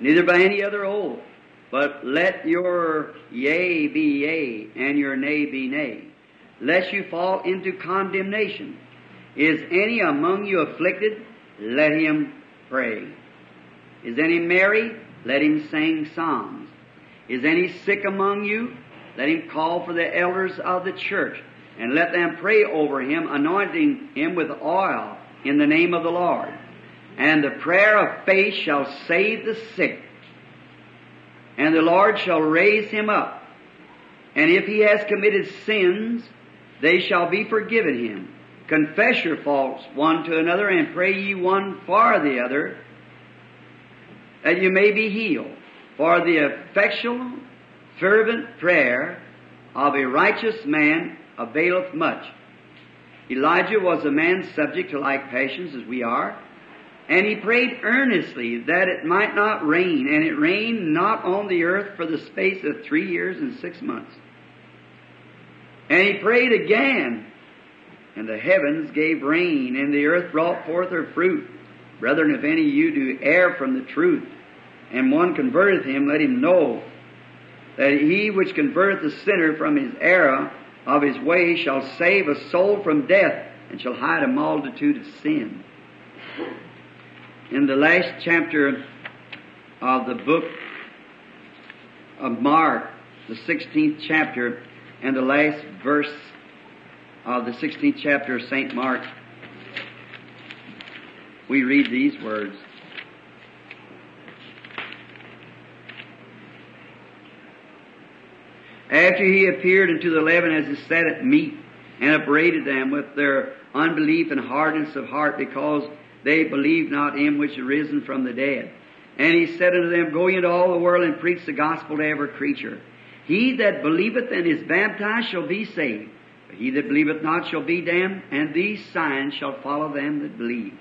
neither by any other oath, but let your yea be yea, and your nay be nay, lest you fall into condemnation. Is any among you afflicted? Let him pray. Is any merry? Let him sing psalms. Is any sick among you? Let him call for the elders of the church, and let them pray over him, anointing him with oil in the name of the Lord. And the prayer of faith shall save the sick, and the Lord shall raise him up. And if he has committed sins, they shall be forgiven him. Confess your faults one to another, and pray ye one for the other, that you may be healed. For the effectual, fervent prayer of a righteous man availeth much. Elijah was a man subject to like passions as we are, and he prayed earnestly that it might not rain, and it rained not on the earth for the space of three years and six months. And he prayed again, and the heavens gave rain, and the earth brought forth her fruit. Brethren, if any of you do err from the truth, and one converteth him, let him know that he which converteth the sinner from his error of his way shall save a soul from death, and shall hide a multitude of sin. In the last chapter of the book of Mark, the 16th chapter, and the last verse of the 16th chapter of St. Mark, we read these words. After he appeared unto the eleven as he sat at meat, and upbraided them with their unbelief and hardness of heart, because they believed not him which is risen from the dead. And he said unto them, Go into all the world and preach the gospel to every creature. He that believeth and is baptized shall be saved, but he that believeth not shall be damned, and these signs shall follow them that believe.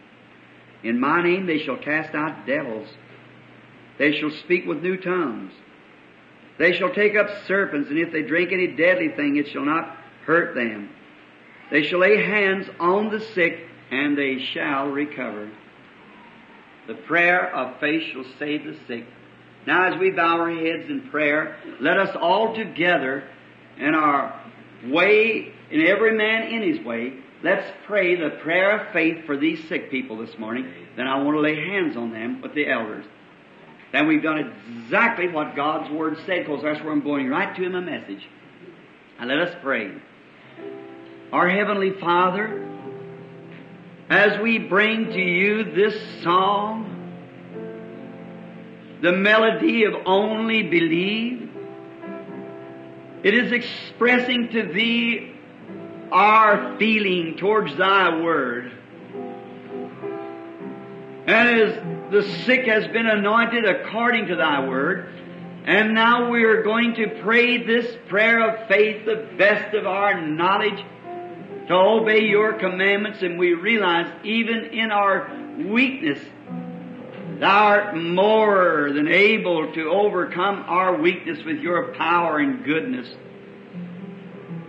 In my name they shall cast out devils. They shall speak with new tongues. They shall take up serpents, and if they drink any deadly thing, it shall not hurt them. They shall lay hands on the sick, and they shall recover. The prayer of faith shall save the sick. Now, as we bow our heads in prayer, let us all together, in our way, in every man in his way, let's pray the prayer of faith for these sick people this morning. Then I want to lay hands on them with the elders. Then we've done exactly what God's Word said, because that's where I'm going right to in a message. And let us pray. Our Heavenly Father, as we bring to you this song, the melody of only believe, it is expressing to Thee our feeling towards Thy Word. And as the sick has been anointed according to Thy Word, and now we are going to pray this prayer of faith, the best of our knowledge, to obey Your commandments, and we realize even in our weakness, Thou art more than able to overcome our weakness with Your power and goodness.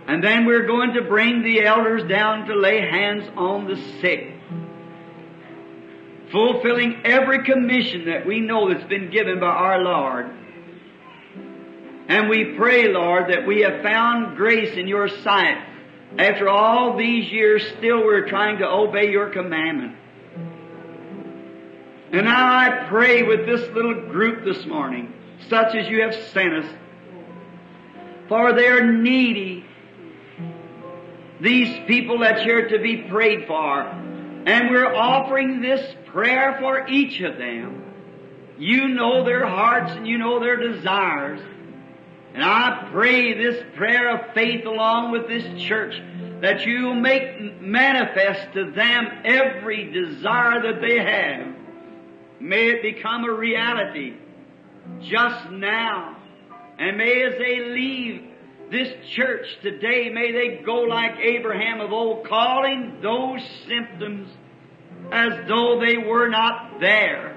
And then we're going to bring the elders down to lay hands on the sick fulfilling every commission that we know that's been given by our Lord. And we pray, Lord, that we have found grace in your sight. After all these years, still we're trying to obey your commandment. And now I pray with this little group this morning, such as you have sent us, for they're needy. These people that's here to be prayed for. And we're offering this prayer for each of them. You know their hearts and you know their desires. And I pray this prayer of faith along with this church that you make manifest to them every desire that they have. May it become a reality just now. And may as they leave this church today, may they go like Abraham of old, calling those symptoms as though they were not there,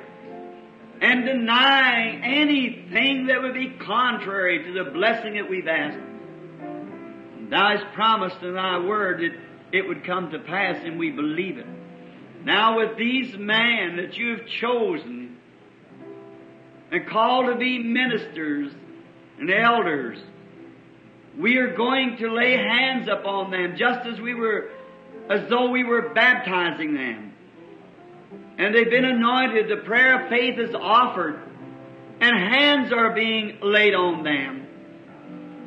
and denying anything that would be contrary to the blessing that we've asked. Thou hast promised in thy word that it would come to pass, and we believe it. Now with these men that you have chosen, and called to be ministers and elders. We are going to lay hands upon them just as we were, as though we were baptizing them. And they've been anointed. The prayer of faith is offered and hands are being laid on them.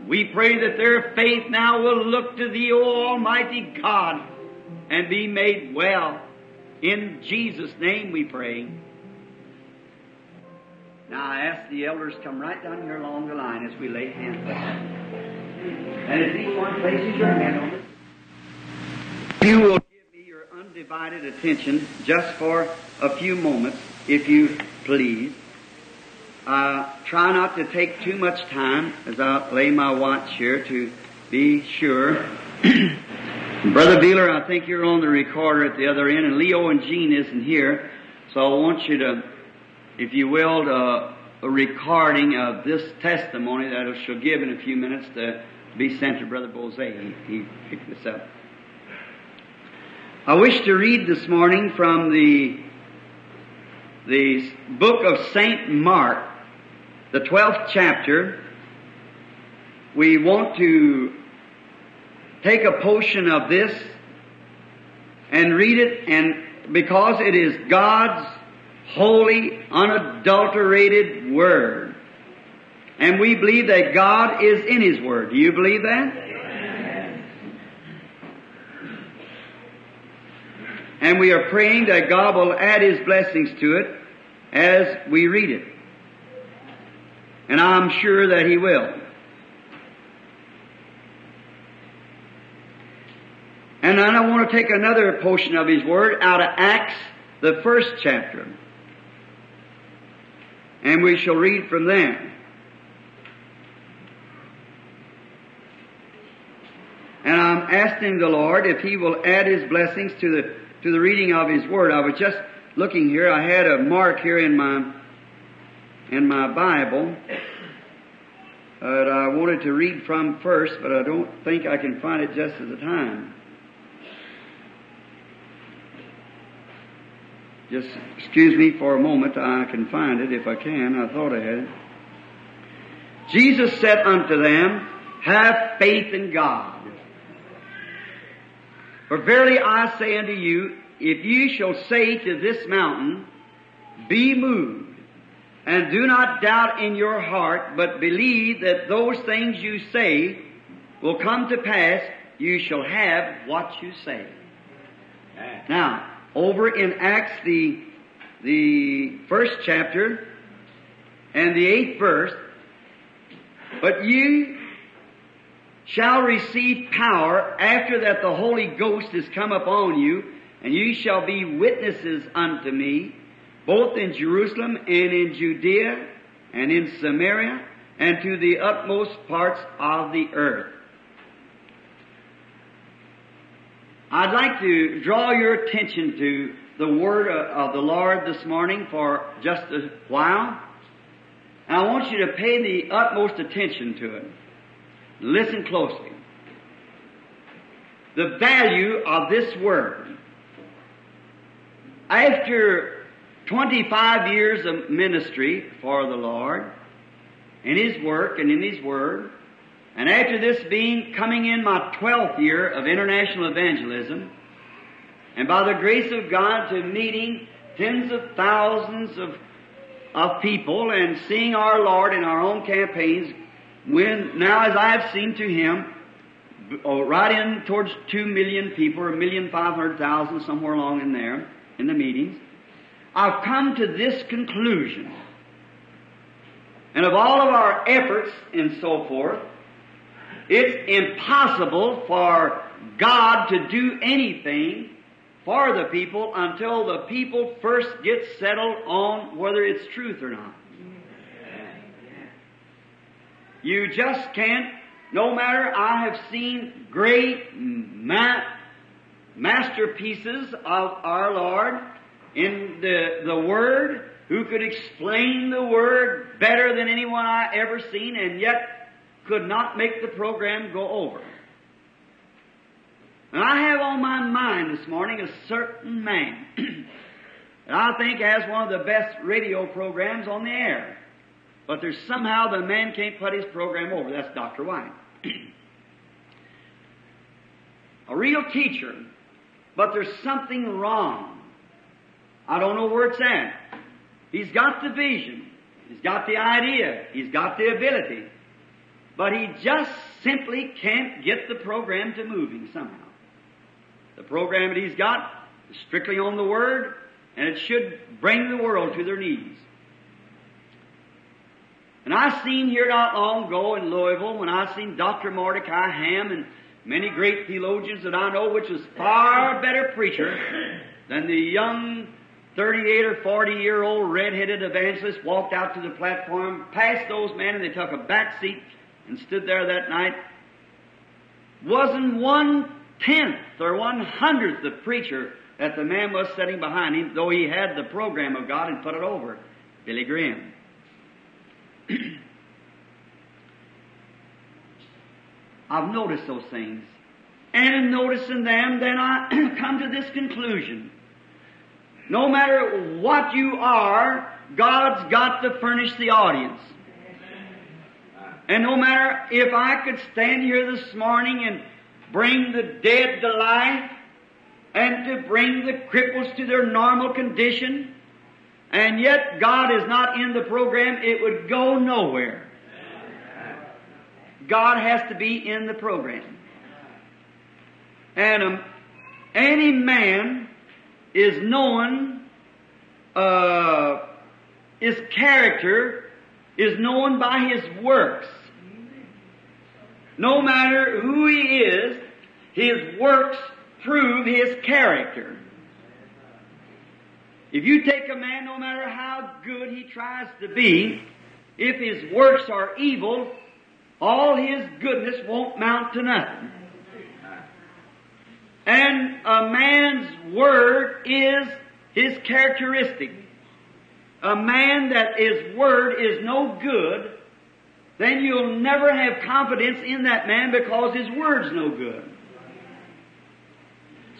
We pray that their faith now will look to Thee, O Almighty God, and be made well. In Jesus' name we pray. Now I ask the elders come right down here along the line as we lay hands on. And each one places your hand on it, you will undivided attention just for a few moments, if you please. Uh, try not to take too much time as I lay my watch here to be sure. Brother Beeler, I think you're on the recorder at the other end, and Leo and Gene isn't here, so I want you to, if you will, uh, a recording of this testimony that I shall give in a few minutes to be sent to Brother Boze. He, he picked this up. I wish to read this morning from the the book of Saint Mark, the 12th chapter, we want to take a portion of this and read it and because it is God's holy, unadulterated Word. And we believe that God is in His Word. Do you believe that? And we are praying that God will add His blessings to it as we read it. And I'm sure that He will. And then I want to take another portion of His Word out of Acts, the first chapter. And we shall read from there. And I'm asking the Lord if He will add His blessings to the, to the reading of His Word. I was just looking here. I had a mark here in my in my Bible that I wanted to read from first, but I don't think I can find it just at the time. Just excuse me for a moment. I can find it if I can. I thought I had it. Jesus said unto them, Have faith in God. For verily I say unto you, if you shall say to this mountain, Be moved, and do not doubt in your heart, but believe that those things you say will come to pass, you shall have what you say. Now, over in Acts, the, the first chapter and the eighth verse, but you shall receive power after that the Holy Ghost is come upon you, and you shall be witnesses unto me, both in Jerusalem and in Judea and in Samaria and to the utmost parts of the earth. I'd like to draw your attention to the word of the Lord this morning for just a while. I want you to pay the utmost attention to it. Listen closely. The value of this word. After 25 years of ministry for the Lord, in His work and in His Word, and after this being coming in my 12th year of international evangelism, and by the grace of God to meeting tens of thousands of, of people and seeing our Lord in our own campaigns, when now as I have seen to Him, oh, right in towards two million people, or a million five hundred thousand, somewhere along in there, in the meetings, I've come to this conclusion. And of all of our efforts and so forth, it's impossible for God to do anything for the people until the people first get settled on whether it's truth or not. You just can't, no matter, I have seen great ma- masterpieces of our Lord in the, the Word who could explain the Word better than anyone I ever seen and yet could not make the program go over. And I have on my mind this morning a certain man that I think has one of the best radio programs on the air. But there's somehow the man can't put his program over. That's Dr. White. a real teacher, but there's something wrong. I don't know where it's at. He's got the vision. He's got the idea. He's got the ability. But he just simply can't get the program to moving somehow. The program that he's got is strictly on the Word, and it should bring the world to their knees. And I seen here not long ago in Louisville when I seen Dr. Mordecai Ham and many great theologians that I know, which was far better preacher than the young 38 or 40 year old red-headed evangelist walked out to the platform, passed those men, and they took a back seat and stood there that night. Wasn't one tenth or one hundredth the preacher that the man was sitting behind him, though he had the program of God and put it over. Billy Graham. I've noticed those things. And in noticing them, then I come to this conclusion. No matter what you are, God's got to furnish the audience. And no matter if I could stand here this morning and bring the dead to life, and to bring the cripples to their normal condition, and yet God is not in the program, it would go nowhere. God has to be in the program. And um, any man is known, uh, his character is known by his works. No matter who he is, his works prove his character. If you take a man, no matter how good he tries to be, if his works are evil, all his goodness won't mount to nothing. And a man's word is his characteristic. A man that his word is no good, then you'll never have confidence in that man because his word's no good.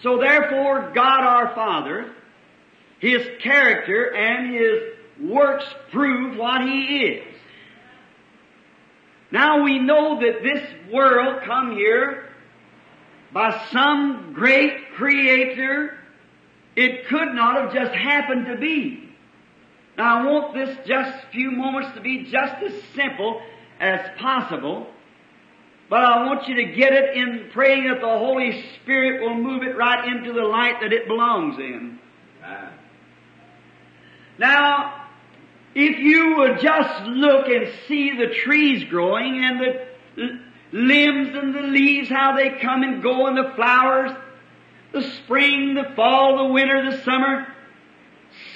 So therefore, God our Father, His character and His works prove what He is. Now we know that this world come here by some great creator. It could not have just happened to be. Now I want this just few moments to be just as simple as possible. But I want you to get it in praying that the Holy Spirit will move it right into the light that it belongs in. Now, if you would just look and see the trees growing and the limbs and the leaves, how they come and go and the flowers, the spring, the fall, the winter, the summer,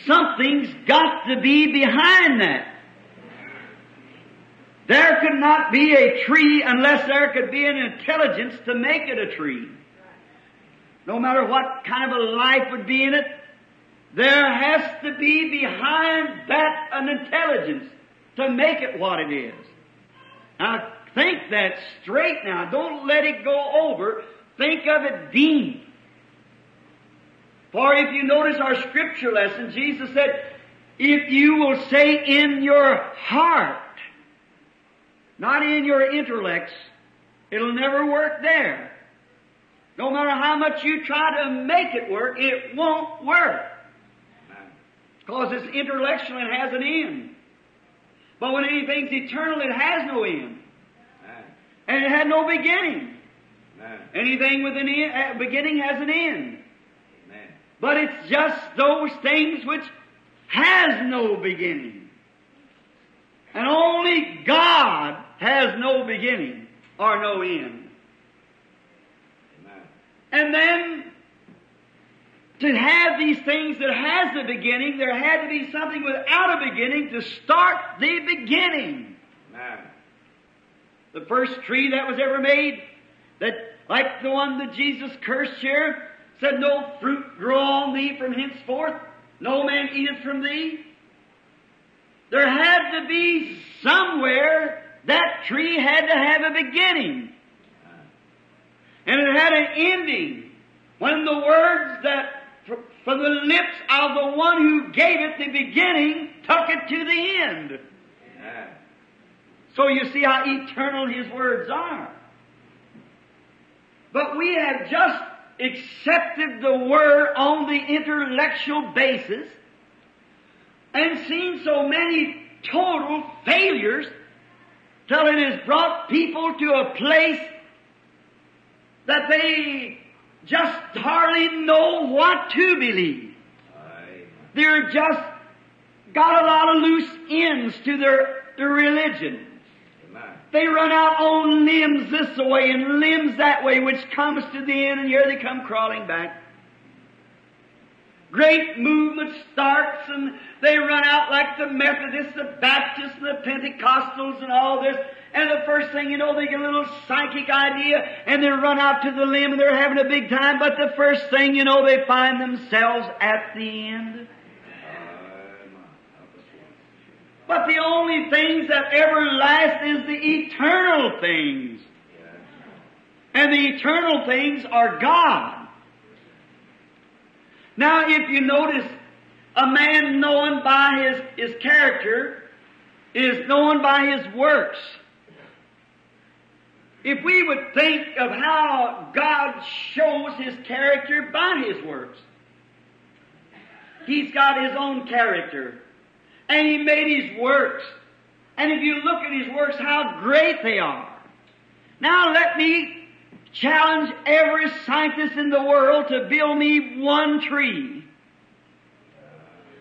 something's got to be behind that. There could not be a tree unless there could be an intelligence to make it a tree. No matter what kind of a life would be in it, there has to be behind that an intelligence to make it what it is. Now think that straight now. Don't let it go over. Think of it deep. For if you notice our scripture lesson, Jesus said, if you will say in your heart, not in your intellects. It'll never work there. No matter how much you try to make it work, it won't work. Because it's intellectual and has an end. But when anything's eternal, it has no end. And it had no beginning. Anything with an end, uh, beginning has an end. But it's just those things which has no beginning. And only God has no beginning or no end. Amen. And then to have these things that has a beginning, there had to be something without a beginning to start the beginning. Amen. The first tree that was ever made, that like the one that Jesus cursed here, said, No fruit grow on thee from henceforth, no man eateth from thee. There had to be somewhere that tree had to have a beginning. And it had an ending. When the words that from the lips of the one who gave it the beginning took it to the end. So you see how eternal His words are. But we have just accepted the Word on the intellectual basis and seen so many total failures till it has brought people to a place that they just hardly know what to believe. They're just got a lot of loose ends to their, their religion. They run out on limbs this way and limbs that way, which comes to the end, and here they come crawling back. Great movement starts, and they run out like the Methodists, the Baptists, and the Pentecostals, and all this. And the first thing you know, they get a little psychic idea, and they run out to the limb, and they're having a big time. But the first thing you know, they find themselves at the end. But the only things that ever last is the eternal things. And the eternal things are God. Now, if you notice, a man known by his, his character is known by his works. If we would think of how God shows his character by his works, he's got his own character and He made His works. And if you look at His works, how great they are. Now let me challenge every scientist in the world to build me one tree.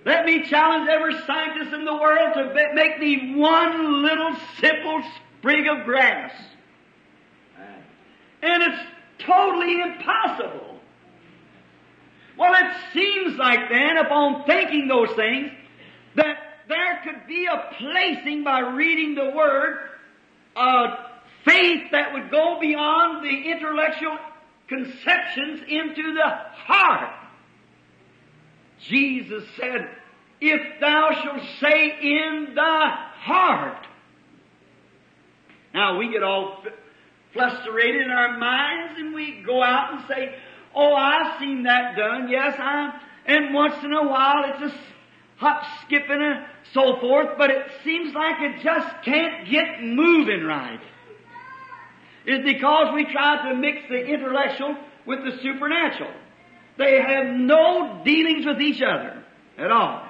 Let me challenge every scientist in the world to make me one little simple sprig of grass. And it's totally impossible. Well, it seems like then, upon thinking those things, that there could be a placing by reading the Word of faith that would go beyond the intellectual conceptions into the heart. Jesus said, if thou shalt say in thy heart. Now we get all flustered in our minds and we go out and say, oh, I've seen that done. Yes, I, am. and once in a while it's a hop, skipping, and so forth, but it seems like it just can't get moving right. It's because we try to mix the intellectual with the supernatural. They have no dealings with each other at all.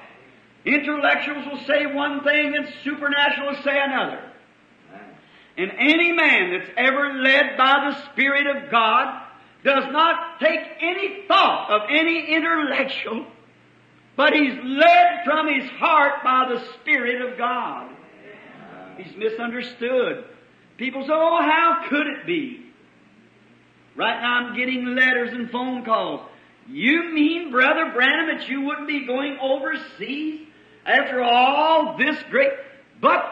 Intellectuals will say one thing and supernatural will say another. And any man that's ever led by the Spirit of God does not take any thought of any intellectual but he's led from his heart by the Spirit of God. He's misunderstood. People say, oh, how could it be? Right now I'm getting letters and phone calls. You mean, Brother Branham, that you wouldn't be going overseas after all this great... But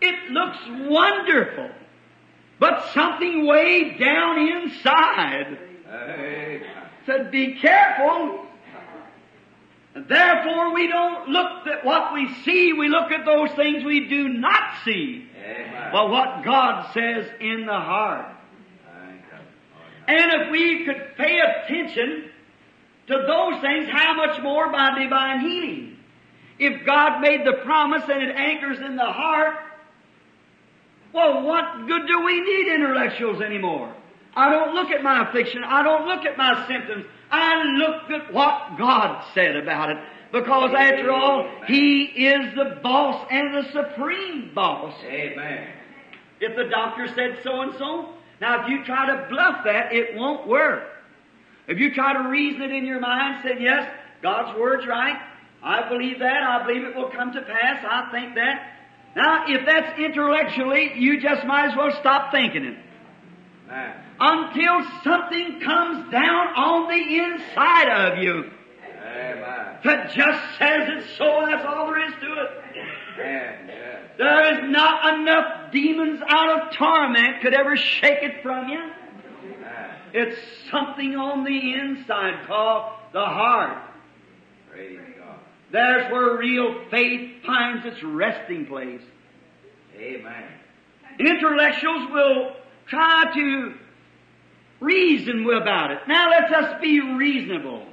it looks wonderful. But something way down inside said, be careful. And therefore we don't look at what we see, we look at those things we do not see. But what God says in the heart. And if we could pay attention to those things, how much more by divine healing? If God made the promise and it anchors in the heart, well, what good do we need intellectuals anymore? I don't look at my affliction. I don't look at my symptoms. I look at what God said about it. Because after all, He is the boss and the supreme boss. Amen. If the doctor said so and so, now if you try to bluff that, it won't work. If you try to reason it in your mind, say, yes, God's word's right. I believe that. I believe it will come to pass. I think that. Now, if that's intellectually, you just might as well stop thinking it. Amen until something comes down on the inside of you. Amen. That just says it so, that's all there is to it. Amen. There is not enough demons out of torment could ever shake it from you. Amen. It's something on the inside called the heart. Praise God. There's where real faith finds its resting place. Amen. Intellectuals will try to reason about it. Now let us be reasonable.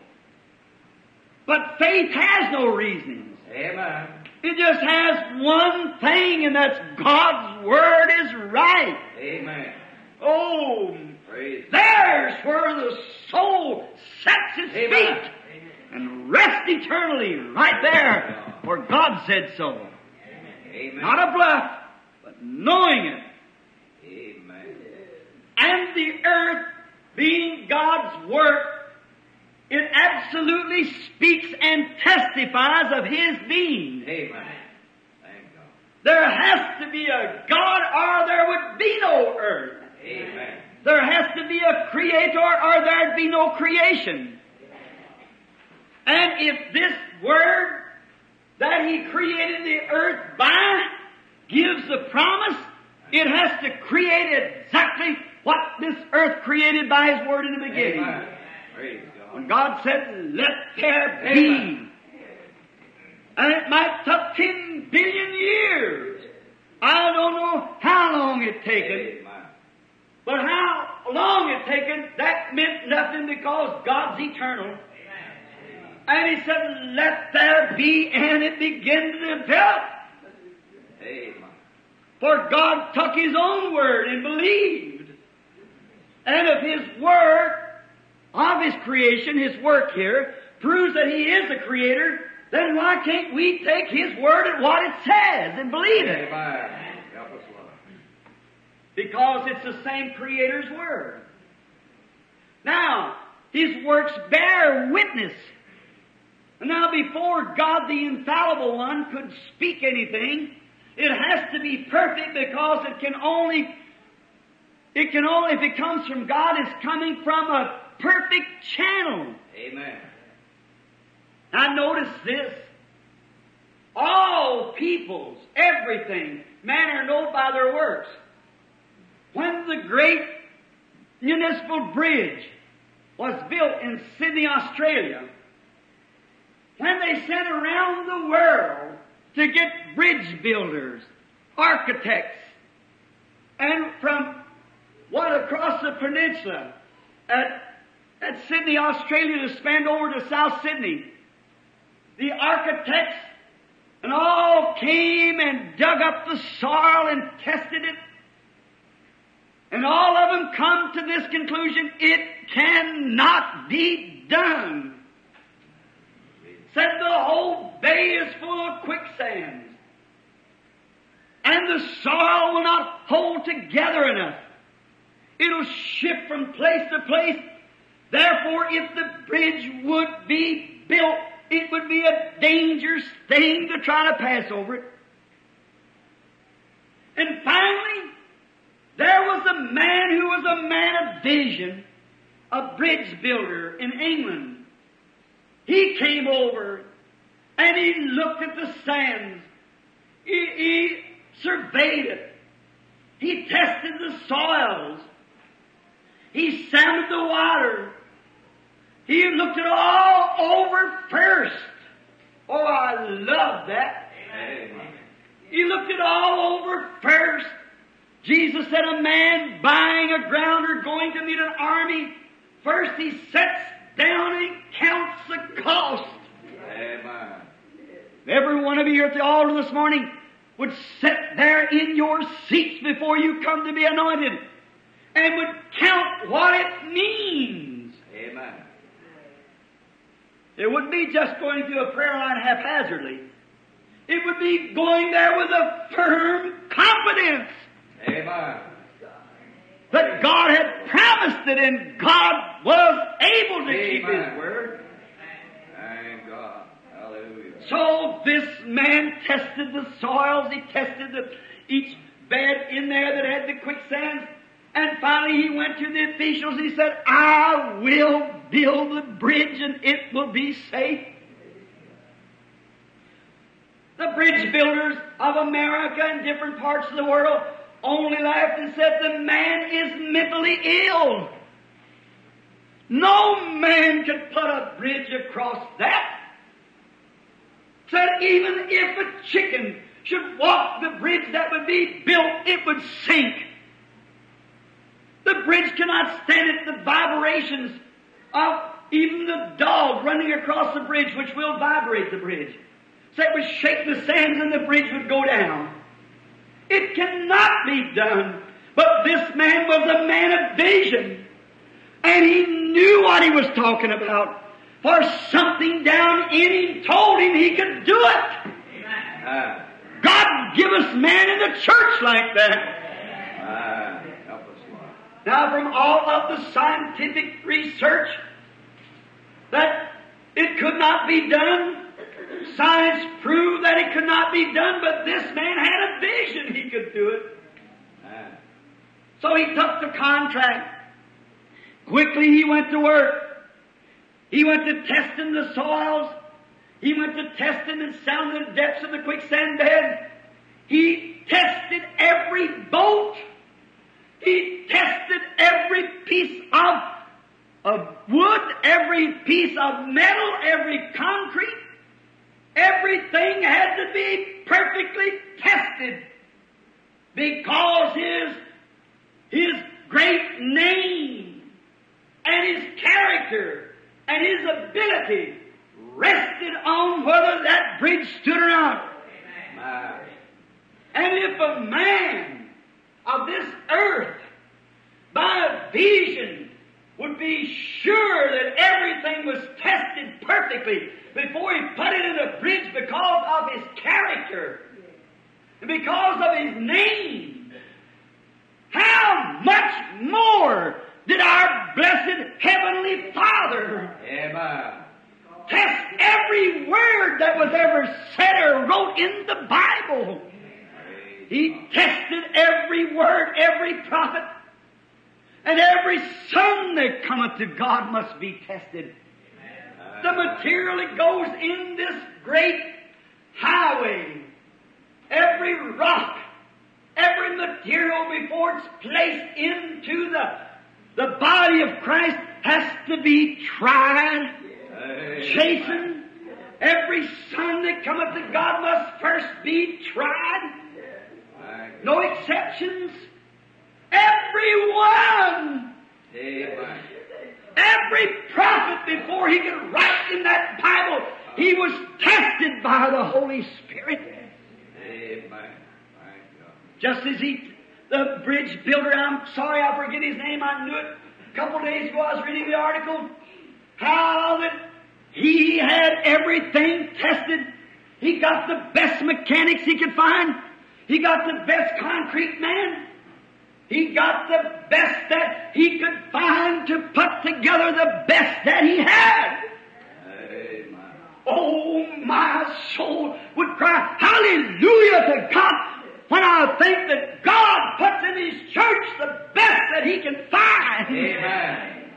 But faith has no reasonings. Amen. It just has one thing, and that's God's Word is right. Amen. Oh, Praise there's where the soul sets its Amen. feet and rests eternally right there, for God said so. Amen. Not a bluff, but knowing it. Amen. And the earth being God's work, it absolutely speaks and testifies of His being. Amen. Thank God. There has to be a God or there would be no earth. Amen. There has to be a creator or there'd be no creation. And if this word that He created the earth by gives the promise, it has to create exactly what this earth created by His word in the beginning. Amen. When God said, let there be. And it might take 10 billion years. I don't know how long it taken. But how long it taken, that meant nothing because God's eternal. And He said, let there be, and it began to develop. For God took His own word and believed. And if His word of His creation, His work here, proves that He is the Creator, then why can't we take His word at what it says and believe it? Because it's the same Creator's Word. Now, His works bear witness. Now, before God the infallible one could speak anything, it has to be perfect because it can only, it can only, if it comes from God, it's coming from a perfect channel. Amen. Now notice this. All peoples, everything, men are known by their works. When the great municipal bridge was built in Sydney, Australia, when they sent around the world to get bridge builders, architects, and from what across the peninsula at, at Sydney, Australia to span over to South Sydney, the architects and all came and dug up the soil and tested it. And all of them come to this conclusion, it cannot be done. Said the whole bay is full of quicksand. And the soil will not hold together enough. It'll shift from place to place. Therefore, if the bridge would be built, it would be a dangerous thing to try to pass over it. And finally, there was a man who was a man of vision, a bridge builder in England. He came over and he looked at the sands. He, he surveyed it. He tested the soils. He sounded the water. He looked it all over first. Oh, I love that. Amen. He looked it all over first. Jesus said a man buying a ground or going to meet an army, first he sets down and counts the cost. Amen. Every one of you here at the altar this morning would sit there in your seats before you come to be anointed and would count what it means. Amen. It wouldn't be just going through a prayer line haphazardly. It would be going there with a firm confidence Amen. that God had promised it and God was able to keep His word. Thank God. Hallelujah. So this man tested the soils, he tested the, each bed in there that had the quicksands, and finally he went to the officials he said, I will build the bridge and it will be safe. The bridge builders of America and different parts of the world only laughed and said, the man is mentally ill. No man could put a bridge across that. Said even if a chicken should walk the bridge that would be built, it would sink. The bridge cannot stand it, the vibrations of even the dog running across the bridge, which will vibrate the bridge. so it would shake the sands and the bridge would go down. It cannot be done. But this man was a man of vision. And he knew what he was talking about. For something down in him told him he could do it. God give us man in the church like that. help us, Lord. Now, from all of the scientific research that it could not be done, science proved that it could not be done, but this man had a vision he could do it. So he took the contract. Quickly he went to work. He went to testing the soils. He went to testing and sounding the depths of the quicksand bed. He tested every bolt. He tested every piece of, of wood, every piece of metal, every concrete. Everything had to be perfectly tested because his his great name and his character and his ability rested on whether that bridge stood or not. And if a man of this earth, by a vision, would be sure that everything was tested perfectly before he put it in a bridge because of his character and because of his name, how much more did our blessed Heavenly Father amen. test every word that was ever said or wrote in the Bible? He tested every word, every prophet, and every son that cometh to God must be tested. The material that goes in this great highway, every rock, every material before it's placed into the, the body of Christ has to be tried, chastened. Every son that cometh to God must first be tried. No exceptions. Everyone, Amen. every prophet before he could write in that Bible, he was tested by the Holy Spirit. Amen. Just as he, the bridge builder, I'm sorry I forget his name, I knew it a couple days ago, I was reading the article, how that he had everything tested. He got the best mechanics he could find. He got the best concrete man. He got the best that he could find to put together the best that he had. Amen. Oh, my soul would cry, hallelujah to God when I think that God puts in His church the best that He can find. Amen.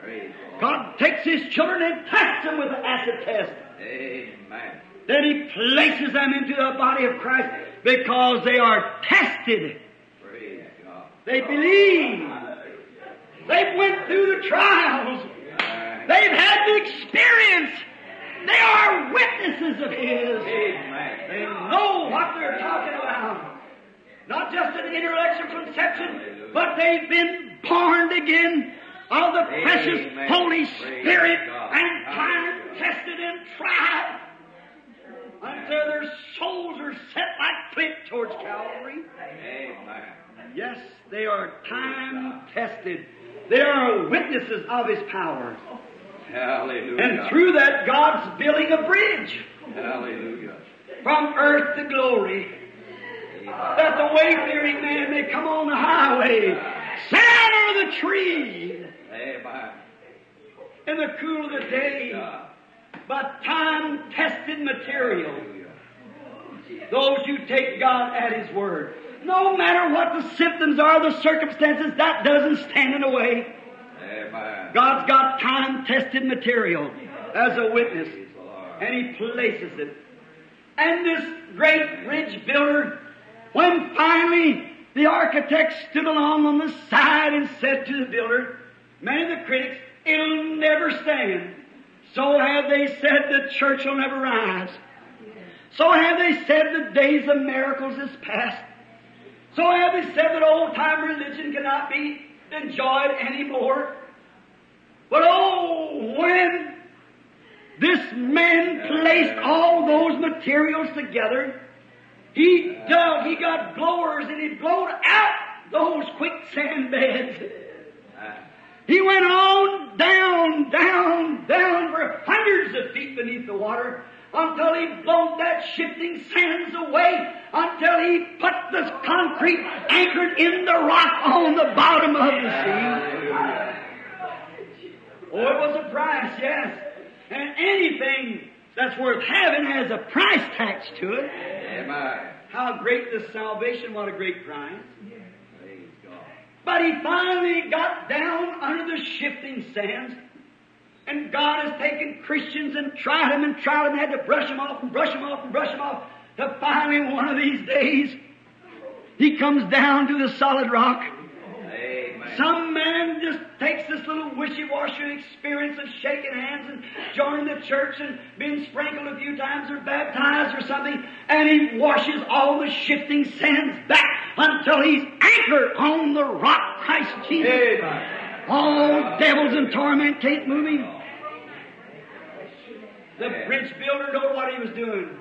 Praise the Lord. God takes His children and tests them with the acid test. Amen. Then He places them into the body of Christ because they are tested. They believe. They've went through the trials. They've had the experience. They are witnesses of His. They know what they're talking about. Not just an intellectual conception, but they've been born again of the precious Holy Spirit and time tested and tried until their souls are set like flint towards Calvary. Amen. Yes, they are time tested. They are witnesses of His power. Hallelujah. And through that, God's building a bridge Hallelujah. from earth to glory. that the wayfaring man may come on the highway, sit under the tree Amen. in the cool of the day, But time tested material. Those who take God at His word. No matter what the symptoms are, the circumstances, that doesn't stand in the way. Amen. God's got time tested material as a witness, Praise the Lord. and He places it. And this great bridge builder, when finally the architect stood along on the side and said to the builder, many of the critics, it'll never stand. So have they said the church will never rise. So have they said the days of miracles is past. So have they said that old time religion cannot be enjoyed anymore. But oh, when This man placed all those materials together. He dug, he got blowers, and he blowed out those quicksand beds. He went on down, down, down for hundreds of feet beneath the water until he blowed that shifting sands away, until he put the concrete anchored in the rock on the bottom of the sea. Oh, it was a price, yes. And anything that's worth having has a price attached to it. How great the salvation, what a great price. But he finally got down under the shifting sands, and God has taken Christians and tried them and tried them, and had to brush them off and brush them off and brush them off, to finally one of these days, he comes down to the solid rock. Some man just takes this little wishy-washy experience of shaking hands and joining the church and being sprinkled a few times or baptized or something, and he washes all the shifting sands back until he's anchored on the rock, Christ Jesus. Amen. All devils and torment can't move him. The bridge builder knew what he was doing.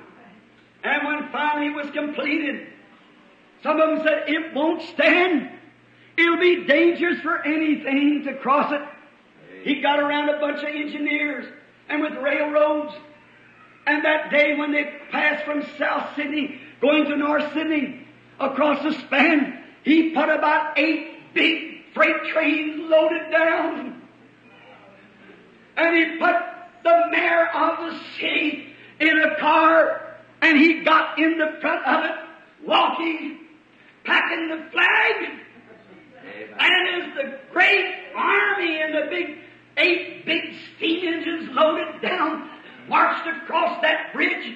And when finally it was completed, some of them said, it won't stand. It'll be dangerous for anything to cross it. He got around a bunch of engineers and with railroads. And that day when they passed from South Sydney going to North Sydney across the span, he put about eight big freight trains loaded down. And he put the mayor of the city in a car and he got in the front of it walking, packing the flag. And as the great army and the big eight big steam engines loaded down marched across that bridge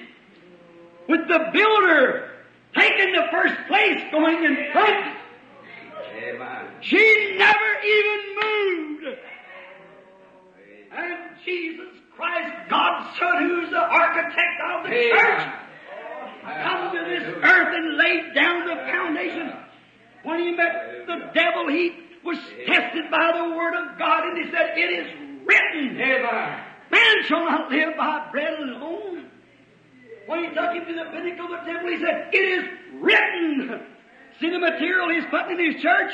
with the builder taking the first place going in front. Amen. She never even moved. And Jesus Christ, God's Son, who's the architect of the church, come to this earth and laid down the foundations. When he met the devil, he was tested by the Word of God, and he said, It is written, Amen. Man shall not live by bread alone. When he took him to the pinnacle of the temple, he said, It is written. See the material he's putting in his church?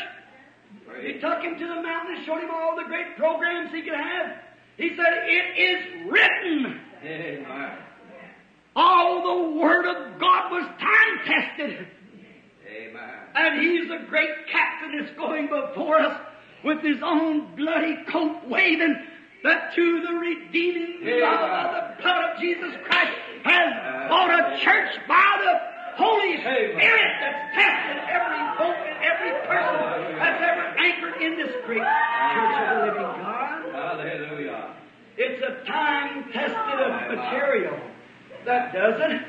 He took him to the mountain and showed him all the great programs he could have. He said, It is written. Amen. All the Word of God was time tested. Amen. And He's the great captain that's going before us with His own bloody coat waving that to the redeeming love of the blood of Jesus Christ has bought a church by the Holy Spirit that's tested every vote and every person oh, that's ever anchored in this great church of the living God. Hallelujah. It's a time tested of material that does it.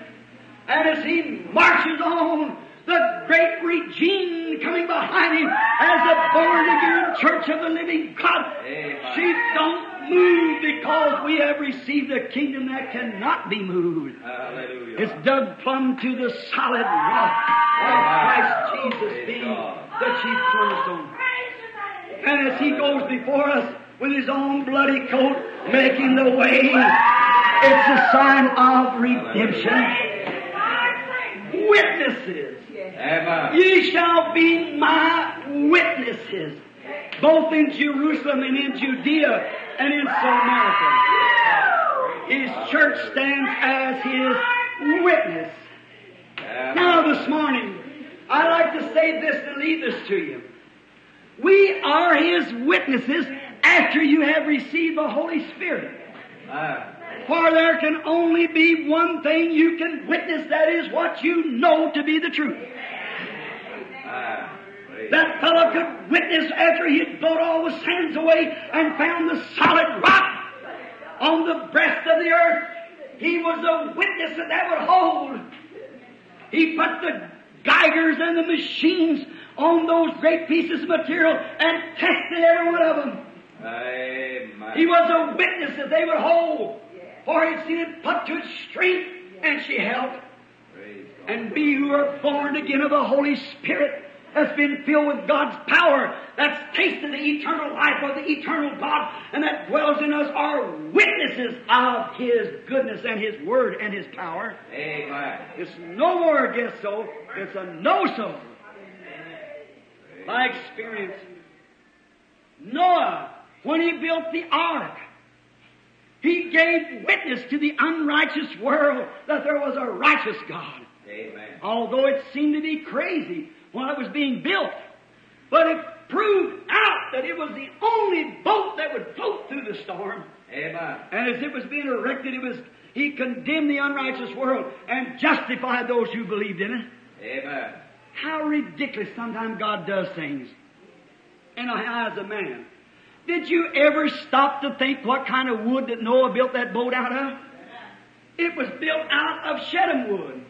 And as he marches on, the great regime coming behind him as a born again church of the living God. Amen. She don't move because we have received a kingdom that cannot be moved. Hallelujah. It's dug plumb to the solid rock of Christ Jesus being the chief cornerstone. And as he goes before us with his own bloody coat, making the way, it's a sign of redemption. Witnesses. Amen. Ye shall be my witnesses, both in Jerusalem and in Judea and in Samaria. His church stands as his witness. Now this morning, I'd like to say this to lead this to you. We are his witnesses after you have received the Holy Spirit. Amen. For there can only be one thing you can witness, that is what you know to be the truth. Praise That fellow could witness after he had blowed all the sands away and found the solid rock on the breast of the earth. He was a witness that that would hold. He put the geigers and the machines on those great pieces of material and tested every one of them. Amen. He was a witness that they would hold. For he'd seen it put to its strength, and she held. And we who are born again of the Holy Spirit that's been filled with God's power, that's tasted the eternal life of the eternal God, and that dwells in us are witnesses of His goodness and His Word and His power. Amen. It's no more a guess so, it's a no so. By experience. Noah, when he built the ark, he gave witness to the unrighteous world that there was a righteous God. Amen. Although it seemed to be crazy while it was being built. But it proved out that it was the only boat that would float through the storm. Amen. And as it was being erected, it was he condemned the unrighteous world and justified those who believed in it. Amen. How ridiculous sometimes God does things And the eyes of man. Did you ever stop to think what kind of wood that Noah built that boat out of? It was built out of shittim wood.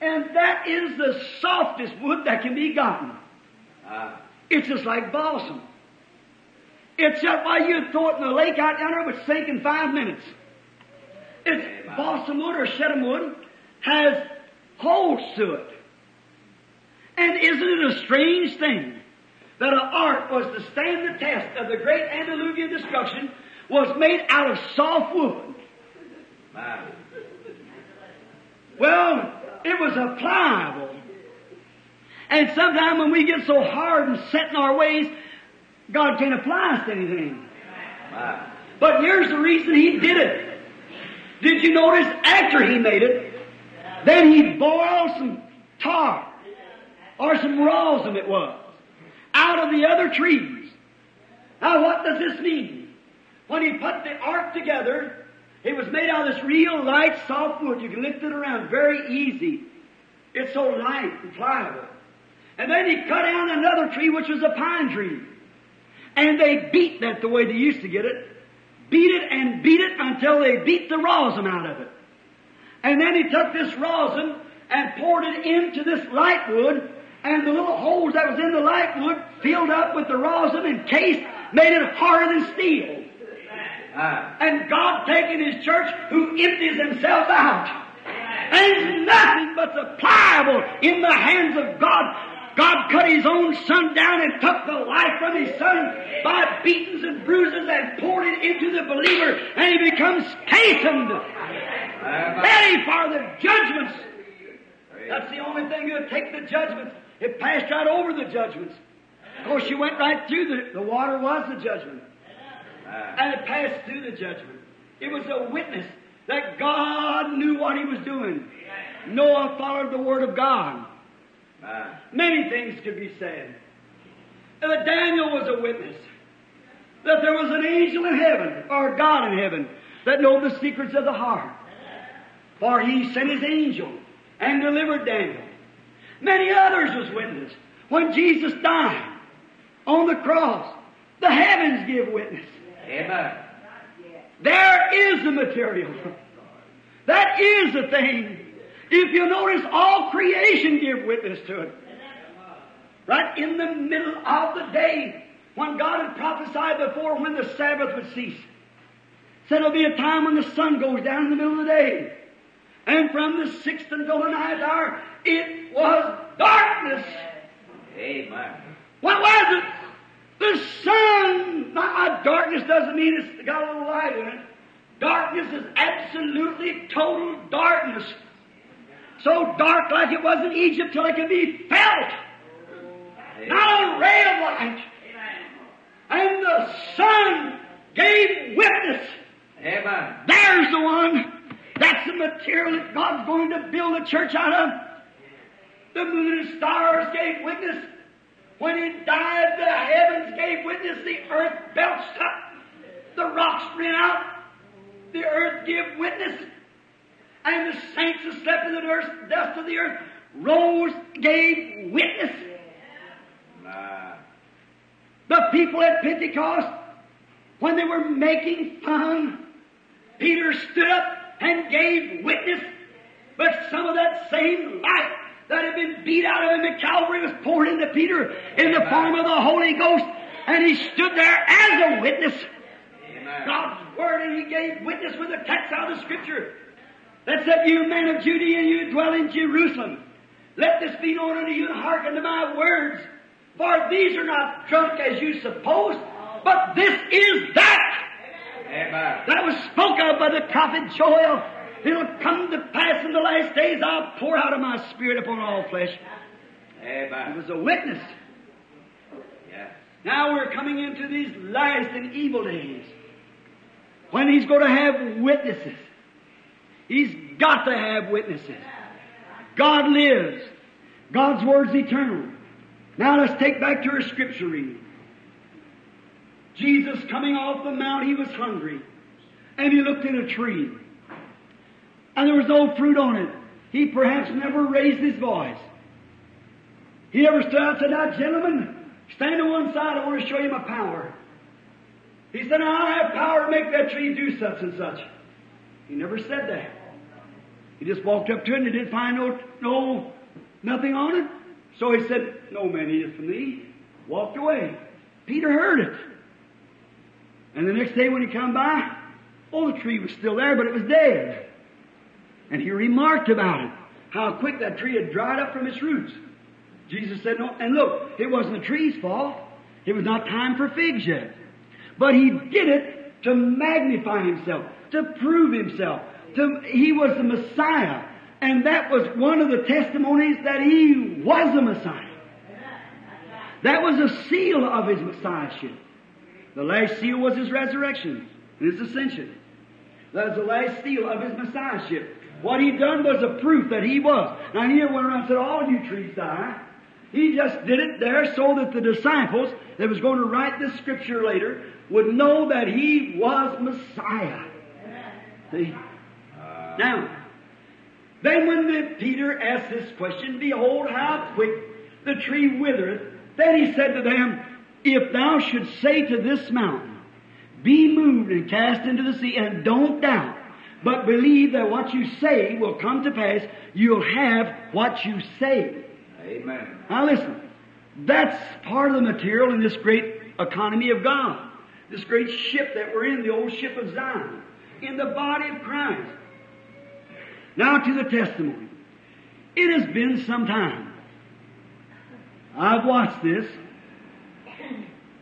And that is the softest wood that can be gotten. Ah. It's just like balsam. It's just why you throw it in the lake out yonder, it would sink in five minutes. It's Amen. balsam wood or shittim wood has holes to it. And isn't it a strange thing that an ark was to stand the test of the great antediluvian destruction was made out of soft wood? My. Well, it was a pliable. And sometimes when we get so hard and set in our ways, God can't apply us to anything. But here's the reason He did it. Did you notice after He made it, then He boiled some tar, or some rosin it was, out of the other trees. Now what does this mean? When He put the ark together, it was made out of this real light, soft wood. You can lift it around very easy. It's so light and pliable. And then he cut down another tree, which was a pine tree. And they beat that the way they used to get it. Beat it and beat it until they beat the rosin out of it. And then he took this rosin and poured it into this light wood, and the little holes that was in the light wood filled up with the rosin and cased, made it harder than steel. Ah. And God taking His church who empties themselves out. And it's nothing but the pliable in the hands of God. God cut His own Son down and took the life from His Son by beatings and bruises and poured it into the believer and he becomes chastened, ready for the judgments. That's the only thing that take the judgments. It passed right over the judgments. Of course, you went right through the, the water was the judgment. Ah. And it passed through the judgment. It was a witness that God knew what He was doing. Noah followed the Word of God. Many things could be said. And that Daniel was a witness that there was an angel in heaven, or God in heaven, that knew the secrets of the heart. For he sent his angel and delivered Daniel. Many others was witness. When Jesus died on the cross, the heavens give witness. Amen. There is the material. That is the thing. If you notice, all creation give witness to it. Right in the middle of the day, when God had prophesied before when the Sabbath would cease. Said there'll be a time when the sun goes down in the middle of the day. And from the sixth until the ninth hour, it was darkness. Amen. What was it? The sun. Now, darkness doesn't mean it's got a little light in it. Darkness is absolutely total darkness. So dark like it was in Egypt till it could be felt. Not a ray of light. And the sun gave witness. Amen. There's the one. That's the material that God's going to build a church out of. The moon and stars gave witness. When he died, the heavens gave witness. The earth belched up. The rocks ran out. The earth gave witness. And the saints that slept in the earth, dust of the earth rose, gave witness. The people at Pentecost, when they were making fun, Peter stood up and gave witness. But some of that same light that had been beat out of him at Calvary was poured into Peter in the form of the Holy Ghost, and he stood there as a witness. God's word, and he gave witness with a text out of the Scripture that said, "You men of Judea, and you dwell in Jerusalem." Let this be known unto you and hearken to my words. For these are not drunk as you suppose, but this is that. Amen. That was spoken of by the prophet Joel. It'll come to pass in the last days, I'll pour out of my spirit upon all flesh. It was a witness. Yes. Now we're coming into these last and evil days when he's going to have witnesses. He's got to have witnesses. God lives. God's word's eternal. Now let's take back to our scripture reading. Jesus coming off the mount, he was hungry. And he looked in a tree. And there was no fruit on it. He perhaps never raised his voice. He never stood out and said, Now, gentlemen, stand on one side, I want to show you my power. He said, I have power to make that tree do such and such. He never said that. He just walked up to it and he didn't find no, no, nothing on it. So he said, No man eateth from thee. Walked away. Peter heard it. And the next day when he come by, oh, the tree was still there, but it was dead. And he remarked about it, how quick that tree had dried up from its roots. Jesus said, no, and look, it wasn't the tree's fault. It was not time for figs yet. But he did it to magnify himself, to prove himself. To, he was the Messiah. And that was one of the testimonies that he was the Messiah. That was a seal of his Messiahship. The last seal was his resurrection and his ascension. That was the last seal of his Messiahship. What he done was a proof that he was. Now he went around and said, all you trees die. He just did it there so that the disciples that was going to write this scripture later would know that he was Messiah. See? Now, then when the, Peter asked this question, behold how quick the tree withereth, then he said to them, If thou should say to this mountain, Be moved and cast into the sea, and don't doubt, but believe that what you say will come to pass, you'll have what you say. Amen. Now listen, that's part of the material in this great economy of God. This great ship that we're in, the old ship of Zion, in the body of Christ. Now to the testimony. It has been some time. I've watched this.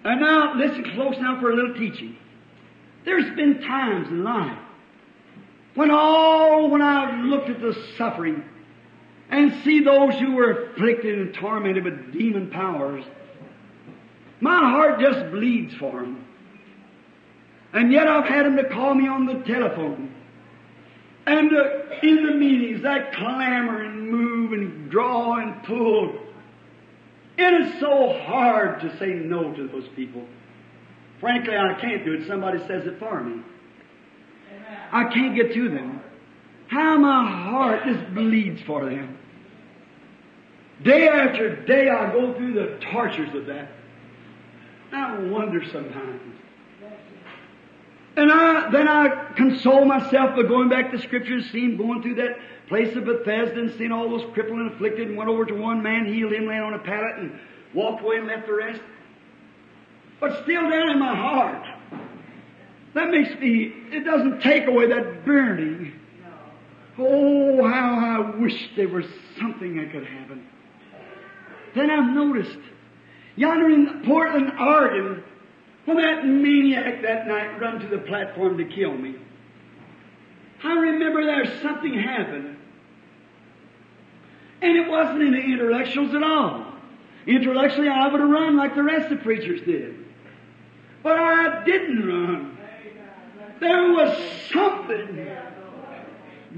And now listen close now for a little teaching. There's been times in life when all, when I've looked at the suffering and see those who were afflicted and tormented with demon powers, my heart just bleeds for them. And yet I've had them to call me on the telephone. And uh, in the meetings, that clamor and move and draw and pull. It is so hard to say no to those people. Frankly, I can't do it. Somebody says it for me. I can't get to them. How my heart just bleeds for them. Day after day, I go through the tortures of that. I wonder sometimes. And I, then I console myself by going back to Scripture, seeing going through that place of Bethesda and seeing all those crippled and afflicted, and went over to one man, healed him, laying on a pallet, and walked away and left the rest. But still down in my heart, that makes me, it doesn't take away that burning. Oh, how I wish there was something that could happen. Then I've noticed, yonder in Portland, Oregon, when that maniac that night run to the platform to kill me, I remember there's something happened. And it wasn't in the intellectuals at all. Intellectually, I would have run like the rest of the preachers did. But I didn't run. There was something.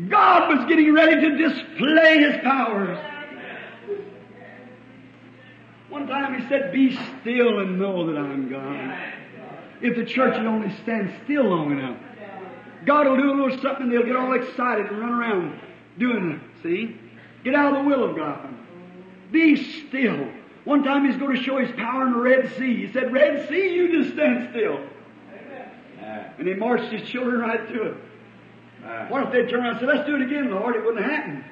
God was getting ready to display His powers. One time He said, Be still and know that I'm God. If the church would only stand still long enough, God will do a little something and they'll get all excited and run around doing it. See? Get out of the will of God. Be still. One time he's going to show his power in the Red Sea. He said, Red Sea, you just stand still. And he marched his children right through it. What if they'd turned around and said, Let's do it again, Lord? It wouldn't have happened.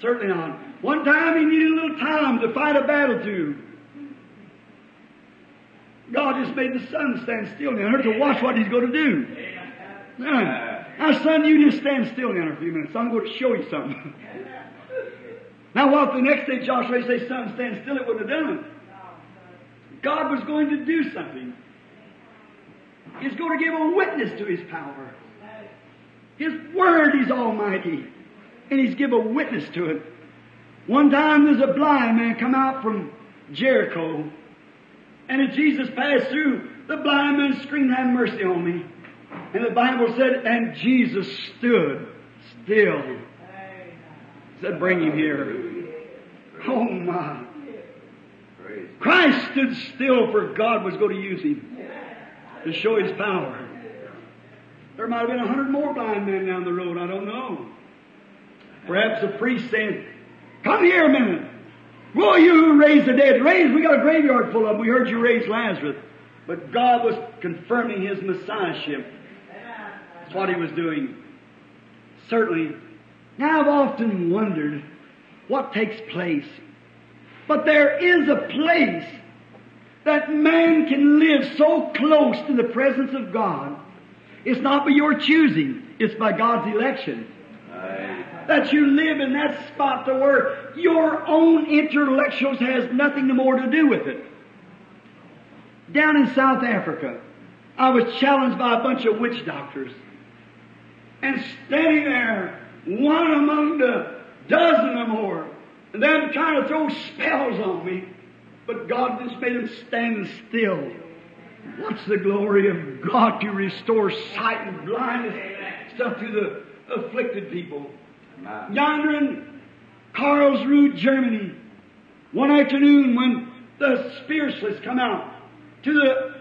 Certainly not. One time he needed a little time to fight a battle through. God just made the sun stand still in now to watch what he's going to do. Now, now, son, you just stand still for a few minutes. I'm going to show you something. Now, what if the next day Joshua say, Son, stand still, it wouldn't have done it. God was going to do something. He's going to give a witness to His power. His Word is almighty. And He's give a witness to it. One time there's a blind man come out from Jericho. And as Jesus passed through, the blind man screamed, Have mercy on me. And the Bible said, and Jesus stood still. Said, bring him here. Oh my. Christ stood still for God was going to use him to show his power. There might have been a hundred more blind men down the road, I don't know. Perhaps a priest saying, Come here a minute. Will you who raise the dead? Raise, we got a graveyard full of them. We heard you raise Lazarus. But God was confirming his messiahship. That's what he was doing. Certainly. Now I've often wondered what takes place. But there is a place that man can live so close to the presence of God. It's not by your choosing, it's by God's election. Aye. That you live in that spot to where your own intellectuals has nothing more to do with it. Down in South Africa, I was challenged by a bunch of witch doctors. And standing there, one among the dozen or more, and them trying to throw spells on me. But God just made them stand still. What's the glory of God to restore sight and blindness stuff to the afflicted people? Yonder in Karlsruhe, Germany, one afternoon when the spiritualists come out to the,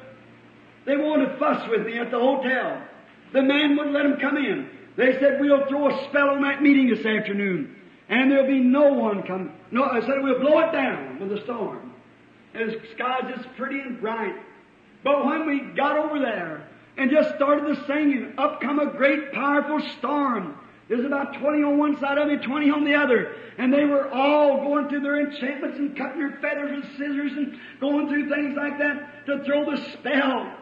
they wanted to fuss with me at the hotel. The man wouldn't let them come in. They said, we'll throw a spell on that meeting this afternoon. And there'll be no one come. No, I said, we'll blow it down with a storm. The sky's just pretty and bright. But when we got over there and just started the singing, up come a great powerful storm. There's about 20 on one side of me, 20 on the other. And they were all going through their enchantments and cutting their feathers with scissors and going through things like that to throw the spell.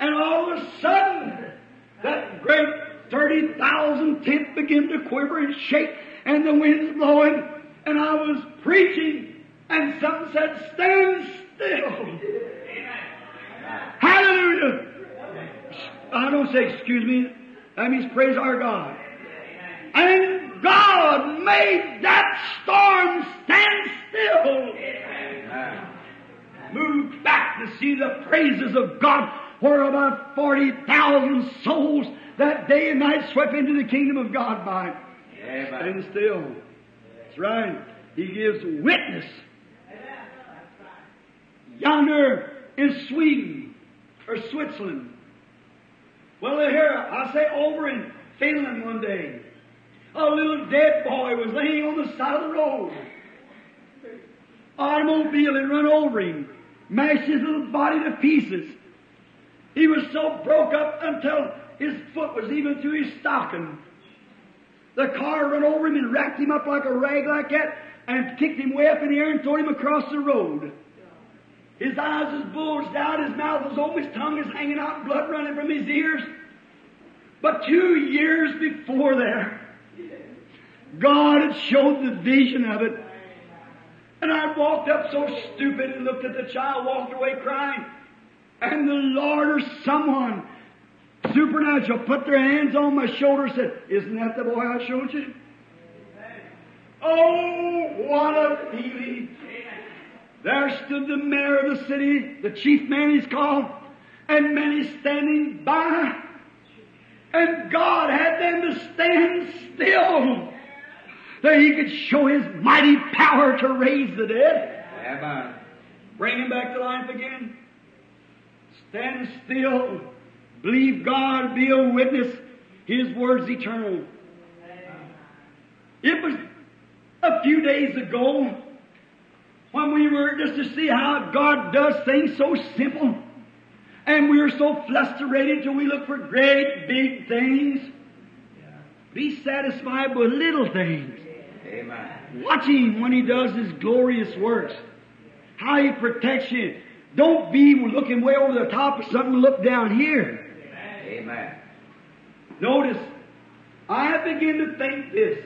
And all of a sudden, that great 30,000 tent began to quiver and shake and the wind's blowing and I was preaching and some said, stand still. Hallelujah. I don't say excuse me. That means praise our God. And God made that storm stand still. Moved back to see the praises of God where about 40,000 souls that day and night swept into the kingdom of God by. Stand still. That's right. He gives witness. Yonder in Sweden or Switzerland. Well, here, I say over in Finland one day, a little dead boy was laying on the side of the road. Automobile had run over him, mashed his little body to pieces. He was so broke up until his foot was even through his stocking. The car run over him and wrapped him up like a rag like that and kicked him way up in the air and threw him across the road. His eyes is bulged out, his mouth was open, his tongue is hanging out, blood running from his ears. But two years before there, God had showed the vision of it. And I walked up so stupid and looked at the child, walked away crying. And the Lord or someone supernatural put their hands on my shoulder and said, Isn't that the boy I showed you? Oh, what a feeling. There stood the mayor of the city, the chief man he's called, and many standing by. And God had them to stand still that he could show his mighty power to raise the dead, Amen. bring him back to life again. Stand still. Believe God, be a witness. His word's eternal. It was a few days ago when we were just to see how God does things so simple. And we are so frustrated till we look for great big things. Be satisfied with little things. Amen. Watch him when he does his glorious works. How he protects you. Don't be looking way over the top of something, look down here. Amen. Notice, I begin to think this,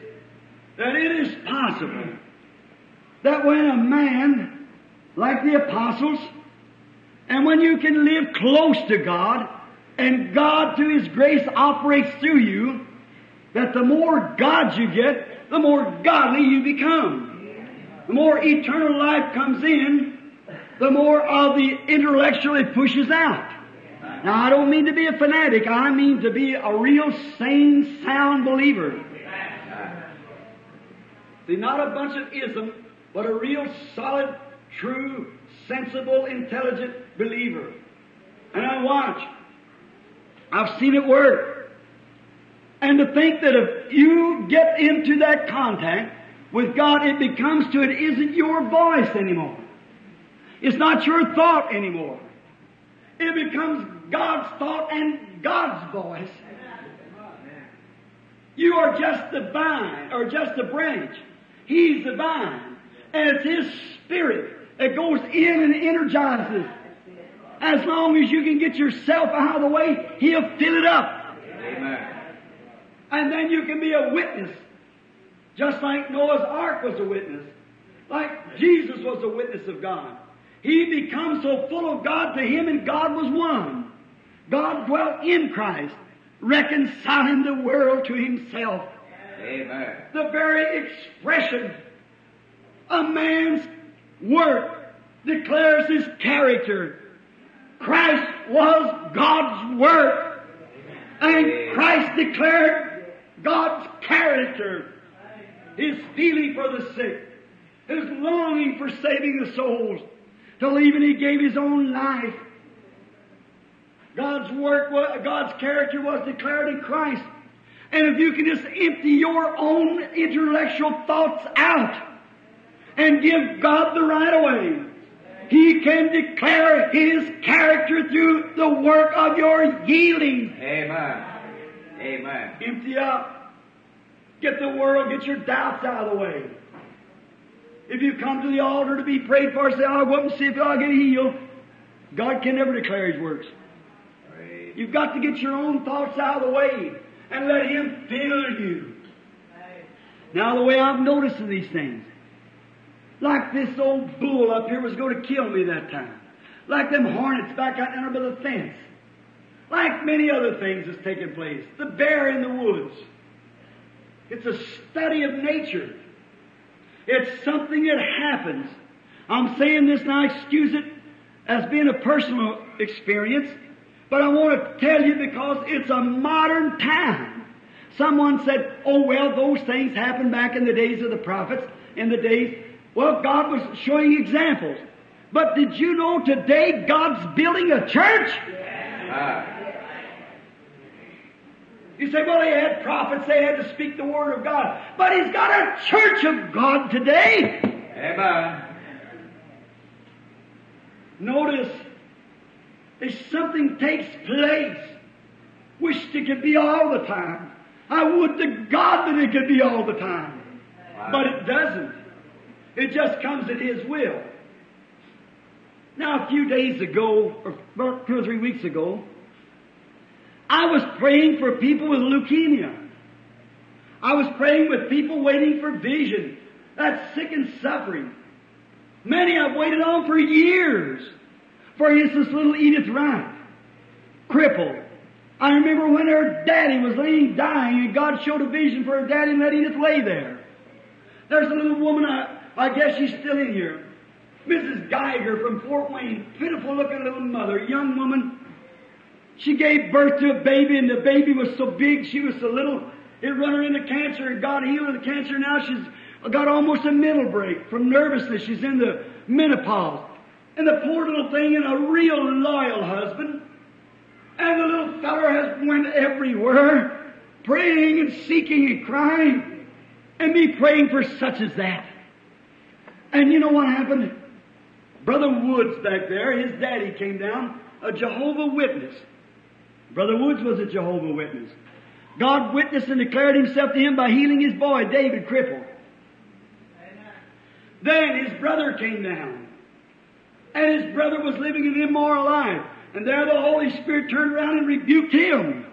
that it is possible that when a man, like the apostles, and when you can live close to God, and God through His grace operates through you, that the more God you get, the more godly you become. The more eternal life comes in, the more of the intellectual it pushes out. Now, I don't mean to be a fanatic. I mean to be a real sane, sound believer. See, not a bunch of ism, but a real solid, true, sensible, intelligent believer. And I watch. I've seen it work. And to think that if you get into that contact with God, it becomes to it isn't your voice anymore. It's not your thought anymore. It becomes God's thought and God's voice. You are just the vine or just the branch. He's the vine. And it's His Spirit that goes in and energizes. As long as you can get yourself out of the way, He'll fill it up. Amen. And then you can be a witness. Just like Noah's ark was a witness. Like Jesus was a witness of God. He becomes so full of God to him and God was one. God dwelt in Christ, reconciling the world to himself. Amen. The very expression of man's work declares his character. Christ was God's work. And Christ declared God's character. His feeling for the sick. His longing for saving the souls. Till even he gave his own life. God's work, God's character was declared in Christ. And if you can just empty your own intellectual thoughts out and give God the right of way, He can declare His character through the work of your yielding. Amen. Amen. Empty out. Get the world, get your doubts out of the way. If you come to the altar to be prayed for, say, I'll go up and see if I'll get healed. God can never declare His works. Praise. You've got to get your own thoughts out of the way and let Him fill you. Now, the way I'm noticing these things, like this old bull up here was going to kill me that time, like them hornets back out under by the fence, like many other things that's taken place, the bear in the woods. It's a study of nature. It's something that happens. I'm saying this now, excuse it as being a personal experience, but I want to tell you because it's a modern time. Someone said, oh well, those things happened back in the days of the prophets, in the days, well, God was showing examples. But did you know today God's building a church? Ah. You say, well, they had prophets, they had to speak the word of God. But He's got a church of God today. Amen. Notice, if something takes place, wished it could be all the time. I would to God that it could be all the time. But it doesn't. It just comes at His will. Now, a few days ago, or about two or three weeks ago, I was praying for people with leukemia. I was praying with people waiting for vision. That's sick and suffering. Many I've waited on for years. For instance, little Edith Wright, crippled. I remember when her daddy was laying dying and God showed a vision for her daddy and let Edith lay there. There's a little woman, I, I guess she's still in here. Mrs. Geiger from Fort Wayne, pitiful looking little mother, young woman. She gave birth to a baby and the baby was so big, she was so little, it run her into cancer and God healed her of the cancer. Now she's got almost a mental break from nervousness. She's in the menopause. And the poor little thing and a real loyal husband. And the little feller has went everywhere, praying and seeking and crying. And me praying for such as that. And you know what happened? Brother Woods back there, his daddy came down, a Jehovah Witness. Brother Woods was a Jehovah Witness. God witnessed and declared himself to him by healing his boy, David, crippled. Then his brother came down. And his brother was living an immoral life. And there the Holy Spirit turned around and rebuked him.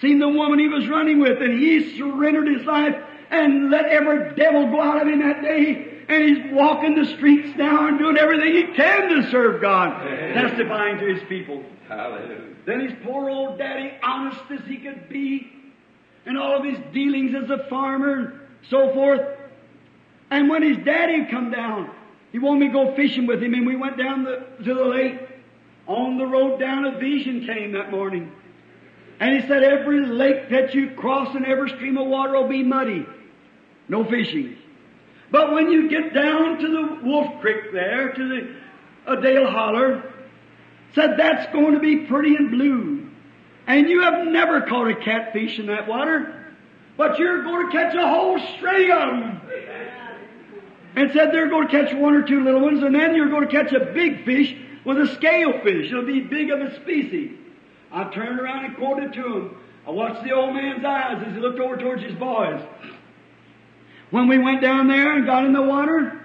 Seen the woman he was running with, and he surrendered his life and let every devil go out of him that day. And he's walking the streets now and doing everything he can to serve God, testifying to his people. Hallelujah. Then his poor old daddy, honest as he could be, and all of his dealings as a farmer and so forth. And when his daddy come down, he wanted me to go fishing with him, and we went down the, to the lake. On the road down, a vision came that morning. And he said, every lake that you cross and every stream of water will be muddy. No fishing. But when you get down to the Wolf Creek there, to the Dale Holler, said that's going to be pretty and blue. And you have never caught a catfish in that water, but you're going to catch a whole string of them. And said they're going to catch one or two little ones, and then you're going to catch a big fish with a scale fish. It'll be big of a species. I turned around and quoted to him. I watched the old man's eyes as he looked over towards his boys. When we went down there and got in the water,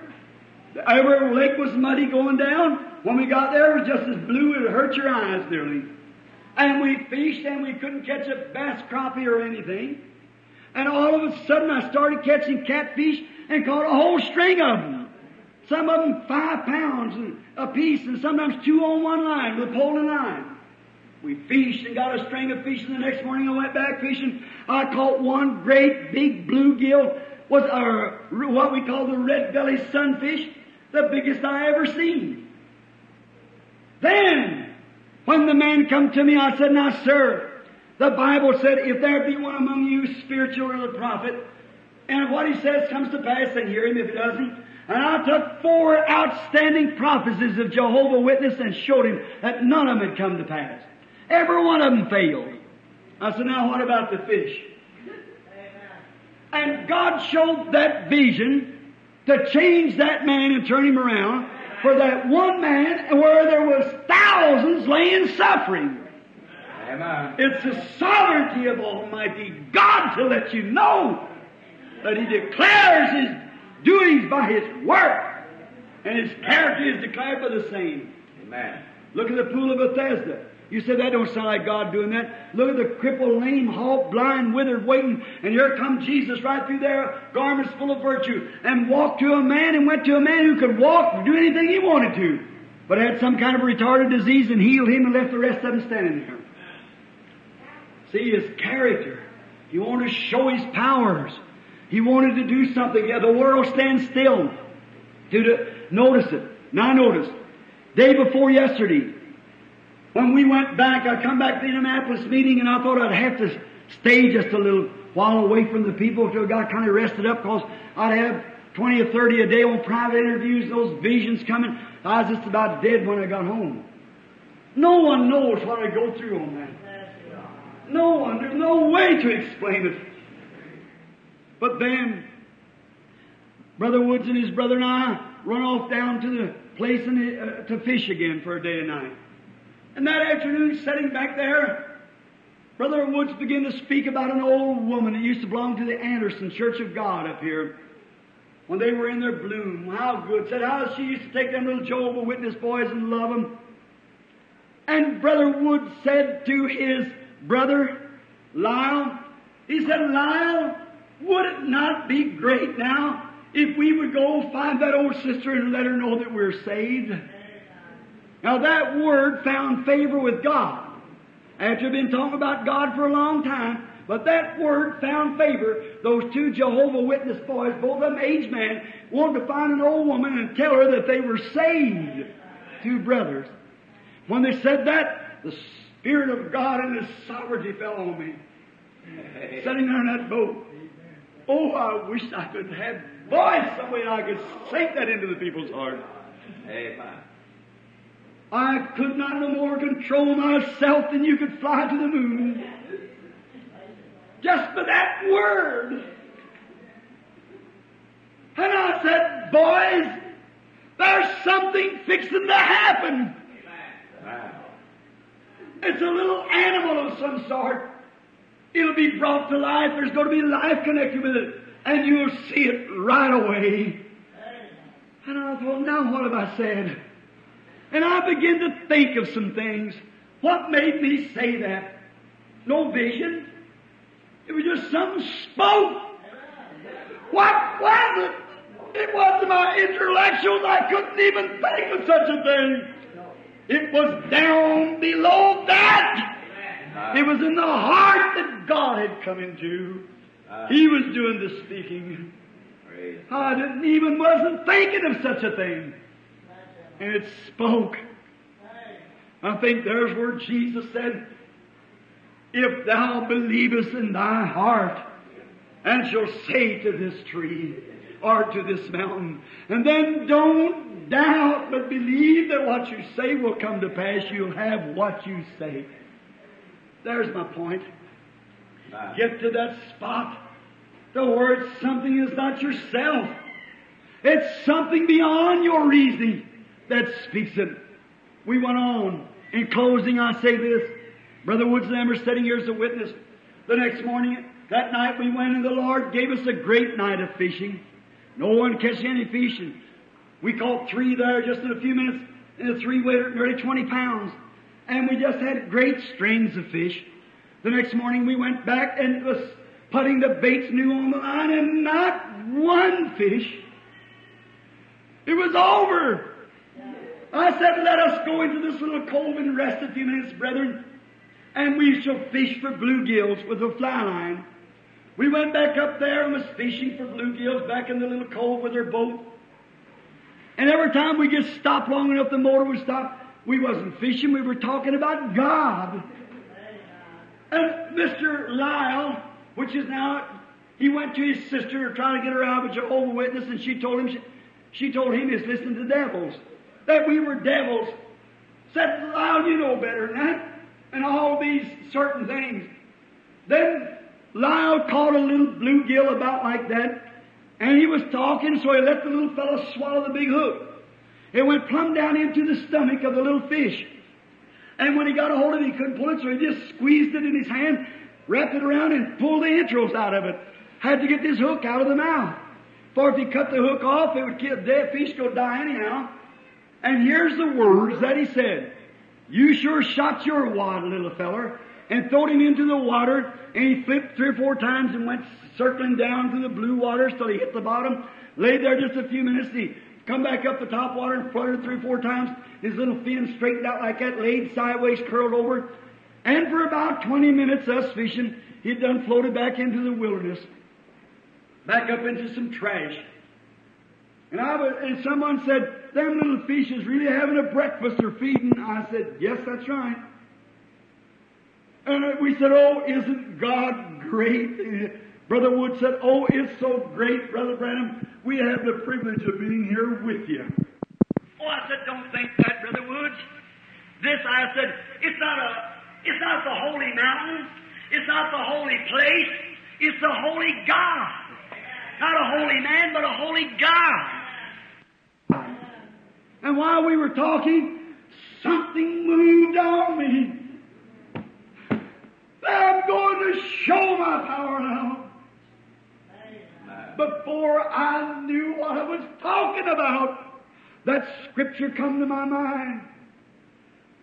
every lake was muddy going down. When we got there, it was just as blue it hurt your eyes nearly. And we fished and we couldn't catch a bass crappie or anything. And all of a sudden I started catching catfish and caught a whole string of them. Some of them five pounds a piece and sometimes two on one line with a pole and line. We fished and got a string of fish and the next morning I went back fishing. I caught one great big bluegill was our, what we call the red belly sunfish, the biggest I ever seen. Then, when the man come to me, I said, now sir, the Bible said, if there be one among you spiritual or the prophet, and if what he says comes to pass, then hear him if it doesn't. And I took four outstanding prophecies of Jehovah Witness and showed him that none of them had come to pass. Every one of them failed. I said, now what about the fish? And God showed that vision to change that man and turn him around for that one man where there was thousands laying suffering. Amen. It's the sovereignty of Almighty God to let you know that He declares His doings by His work, and His character is declared by the same. Amen. Look at the pool of Bethesda. You said that don't sound like God doing that. Look at the crippled, lame, halt, blind, withered, waiting, and here come Jesus right through there, garments full of virtue, and walked to a man and went to a man who could walk do anything he wanted to, but had some kind of retarded disease and healed him and left the rest of them standing there. See his character. He wanted to show his powers. He wanted to do something. Yeah, the world stands still. To, to uh, notice it. Now notice. Day before yesterday, when we went back, I come back to the Indianapolis meeting and I thought I'd have to stay just a little while away from the people until I got kind of rested up because I'd have 20 or 30 a day on private interviews, those visions coming. I was just about dead when I got home. No one knows what I go through on that. No one, there's no way to explain it. But then, Brother Woods and his brother and I run off down to the place and, uh, to fish again for a day and night. And that afternoon, sitting back there, Brother Woods began to speak about an old woman that used to belong to the Anderson Church of God up here. When they were in their bloom, how good. Said how she used to take them little Jehovah Witness boys and love them. And Brother Woods said to his brother, Lyle, he said, Lyle, would it not be great now if we would go find that old sister and let her know that we're saved? Now that word found favor with God. After been talking about God for a long time, but that word found favor. Those two Jehovah Witness boys, both of them aged men, wanted to find an old woman and tell her that they were saved. Two brothers. When they said that, the Spirit of God and His sovereignty fell on me. Sitting there in that boat. Oh, I wish I could have voice some way I could sink that into the people's heart. Amen. I could not no more control myself than you could fly to the moon. Just for that word. And I said, boys, there's something fixing to happen. It's a little animal of some sort. It'll be brought to life. There's going to be life connected with it. And you'll see it right away. And I thought, now what have I said? And I began to think of some things. What made me say that? No vision. It was just something spoke. What was it? It wasn't my intellectuals. I couldn't even think of such a thing. It was down below that. It was in the heart that God had come into. He was doing the speaking. I didn't even wasn't thinking of such a thing. And it spoke. I think there's where Jesus said, If thou believest in thy heart, and shall say to this tree, or to this mountain, and then don't doubt, but believe that what you say will come to pass, you'll have what you say. There's my point. Get to that spot. The word something is not yourself. It's something beyond your reasoning that speaks it. We went on. In closing, I say this. Brother Woods and I sitting here as a witness. The next morning, that night we went and the Lord gave us a great night of fishing. No one catch any fishing. We caught three there just in a few minutes, and the three weighed nearly 20 pounds. And we just had great strings of fish. The next morning we went back and was putting the baits new on the line and not one fish. It was over. I said, let us go into this little cove and rest a few minutes, brethren, and we shall fish for bluegills with a fly line. We went back up there and was fishing for bluegills back in the little cove with our boat. And every time we just stopped long enough, the motor would stop. We wasn't fishing, we were talking about God. And Mr. Lyle, which is now, he went to his sister to try to get her out of a Jehovah's Witness, and she told him, she, she told him he's listening to devils. That we were devils. Said, Lyle, you know better than that. And all these certain things. Then Lyle caught a little bluegill about like that, and he was talking, so he let the little fellow swallow the big hook. It went plumb down into the stomach of the little fish. And when he got a hold of it, he couldn't pull it, so he just squeezed it in his hand, wrapped it around, and pulled the entrails out of it. Had to get this hook out of the mouth. For if he cut the hook off, it would kill dead fish go die anyhow. And here's the words that he said. You sure shot your wad, little feller, and throwed him into the water, and he flipped three or four times and went circling down through the blue waters till he hit the bottom, laid there just a few minutes, and he come back up the top water and fluttered three or four times, his little fin straightened out like that, laid sideways, curled over, and for about 20 minutes, us fishing, he'd done floated back into the wilderness, back up into some trash. And I was, and someone said, them little fish is really having a breakfast or feeding. I said, yes, that's right. And we said, oh, isn't God great? Brother Wood said, oh, it's so great, Brother Branham. We have the privilege of being here with you. Oh, I said, don't think that, Brother Woods. This, I said, it's not a, it's not the holy mountain. It's not the holy place. It's the holy God. Not a holy man, but a holy God. And while we were talking, something moved on me. I'm going to show my power now. Before I knew what I was talking about, that scripture come to my mind.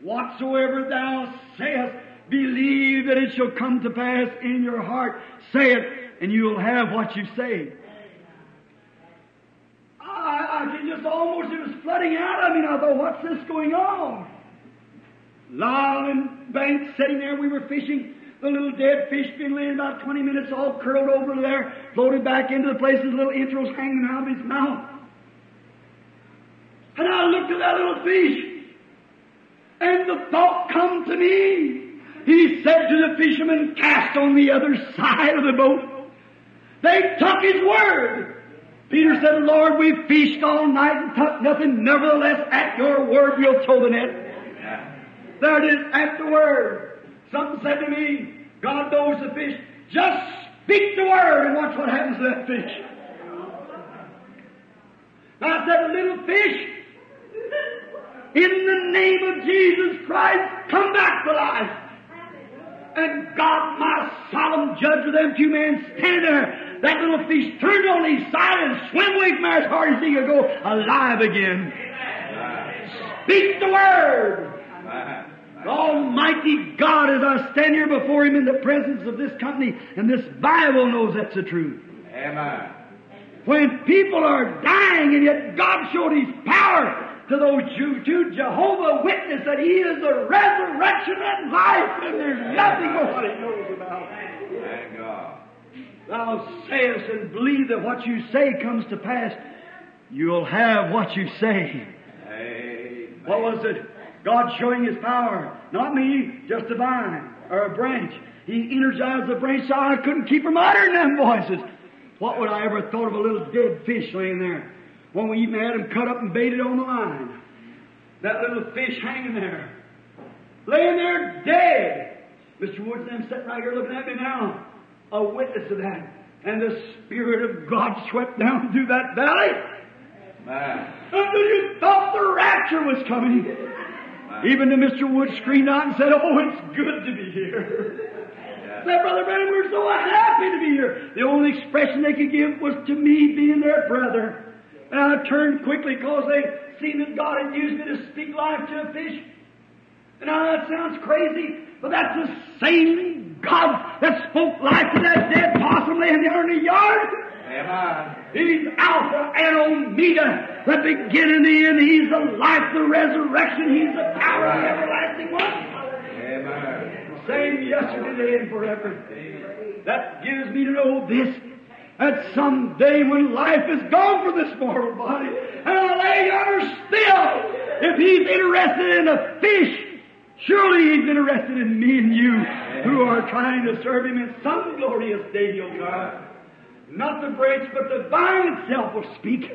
Whatsoever thou sayest, believe that it shall come to pass in your heart. Say it, and you'll have what you say. I, I can just almost, it was flooding out of me, and I thought, what's this going on? Lyle and Banks sitting there, we were fishing. The little dead fish been laying about 20 minutes all curled over there, floated back into the place, his little entrails hanging out of his mouth. And I looked at that little fish, and the thought come to me. He said to the fishermen, cast on the other side of the boat. They took his word. Peter said, Lord, we fished all night and took nothing. Nevertheless, at your word, we'll throw the net. There it is, at the word. Something said to me, God knows the fish. Just speak the word and watch what happens to that fish. I said, little fish, in the name of Jesus Christ, come back to life. And God, my solemn judge of them two men stand there, that little fish turned on his side and swam away from there as hard as he could go, alive again. Speak the word. Almighty God, as I stand here before Him in the presence of this company, and this Bible knows that's the truth. Amen. When people are dying and yet God showed His power to those Jews, to Jehovah Witness that He is the resurrection and life and there's nothing nobody knows about. Thank God. Thou sayest and believe that what you say comes to pass, you'll have what you say. Amen. What was it? God showing His power. Not me, just a vine or a branch. He energized the branch so I couldn't keep from uttering them voices. What would I ever thought of a little dead fish laying there? When we even had him cut up and baited on the line. That little fish hanging there. Laying there dead. Mr. Woods them sitting right here looking at me now. A witness of that. And the Spirit of God swept down through that valley. Man. Until you thought the rapture was coming. Even to Mr. Wood screamed out and said, Oh, it's good to be here. Said, Brother Branham, we're so happy to be here. The only expression they could give was to me being their brother. And I turned quickly because they seen that God had used me to speak life to a fish. And I know that sounds crazy, but that's the same God that spoke life to that dead possum laying there in the yard. Amen. He's Alpha and Omega, the beginning and the end. He's the life, the resurrection. He's the power, the everlasting one. Amen. Same yesterday, today, and forever. That gives me to know this. That someday when life is gone from this mortal body, and I lay yonder still, if he's interested in a fish, surely he's interested in me and you who are trying to serve him in some glorious day he'll. Not the branch, but the vine itself will speak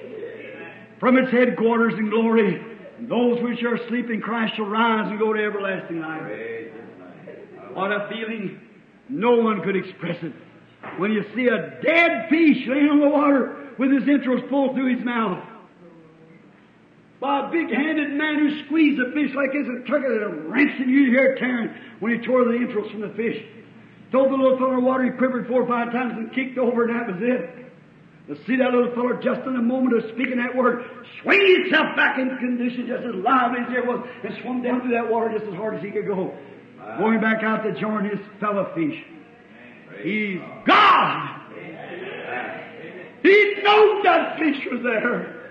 from its headquarters in glory. And those which are asleep in Christ shall rise and go to everlasting life. What a feeling no one could express it. When you see a dead fish laying on the water with his entrails pulled through his mouth. By a big-handed man who squeezed the fish like this and took it and wrenched it, you hear tearing when he tore the entrails from the fish. Told the little the water, he quivered four or five times and kicked over, and that was it. To see that little fellow just in the moment of speaking that word, swing himself back into condition just as lively as he was, and swum down through that water just as hard as he could go. Going back out to join his fellow fish. He's God! He knowed that fish was there.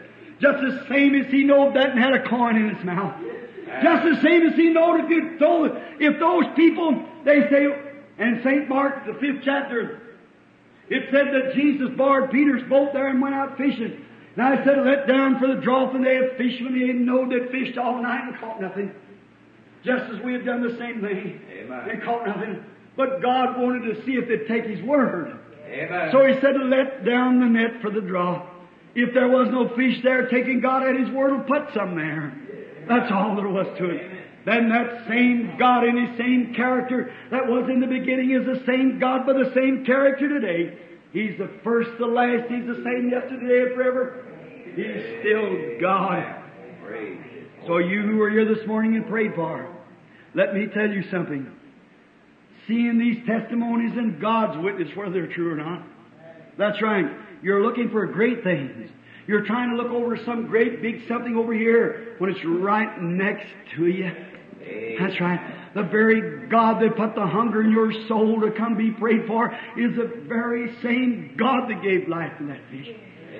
Just the same as he knowed that and had a coin in his mouth. Just the same as he knowed if you told if those people they say in St. Mark the fifth chapter it said that Jesus barred Peter's boat there and went out fishing. And I said, let down for the drought, and they had fished when they didn't know they'd fished all night and caught nothing. Just as we had done the same thing Amen. and caught nothing. But God wanted to see if they'd take His word. Amen. So He said, let down the net for the draw. If there was no fish there, taking God at His word will put some there. That's all there was to it. Then that same God in His same character that was in the beginning is the same God by the same character today. He's the first, the last. He's the same yesterday and forever. He's still God. So you who are here this morning and prayed for, let me tell you something. Seeing these testimonies and God's witness, whether they're true or not. That's right. You're looking for great things. You're trying to look over some great big something over here when it's right next to you. That's right. The very God that put the hunger in your soul to come be prayed for is the very same God that gave life to that fish.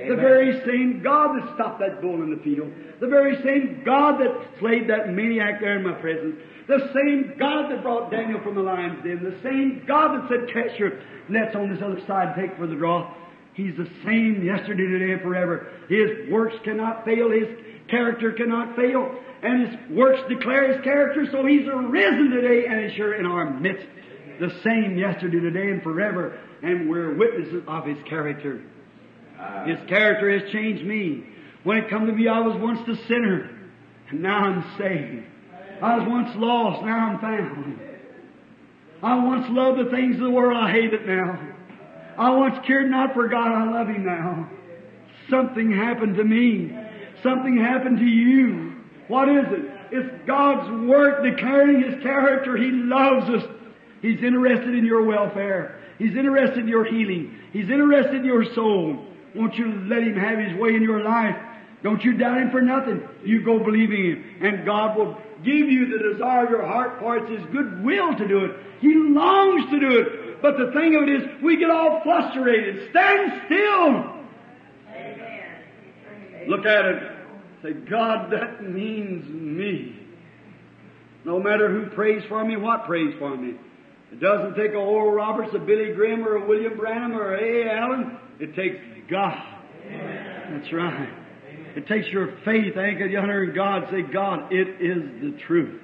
The very same God that stopped that bull in the field. The very same God that slayed that maniac there in my presence. The same God that brought Daniel from the lion's den. The same God that said, catch your nets on this other side, and take for the draw. He's the same yesterday, today, and forever. His works cannot fail. His character cannot fail. And His works declare His character, so He's arisen today and is sure in our midst. The same yesterday, today, and forever. And we're witnesses of His character. His character has changed me. When it come to me, I was once the sinner, and now I'm saved. I was once lost, now I'm found. I once loved the things of the world, I hate it now. I once cared not for God, I love Him now. Something happened to me. Something happened to you. What is it? It's God's work declaring His character. He loves us. He's interested in your welfare. He's interested in your healing. He's interested in your soul. Won't you let Him have His way in your life? Don't you doubt Him for nothing. You go believing Him, and God will give you the desire of your heart, for it's His good will to do it. He longs to do it. But the thing of it is, we get all frustrated. Stand still Look at it. Say, God, that means me. No matter who prays for me, what prays for me. It doesn't take a Oral Roberts, a Billy Graham, or a William Branham, or a A. Allen. It takes God. That's right. It takes your faith anchored yonder in God. Say, God, it is the truth.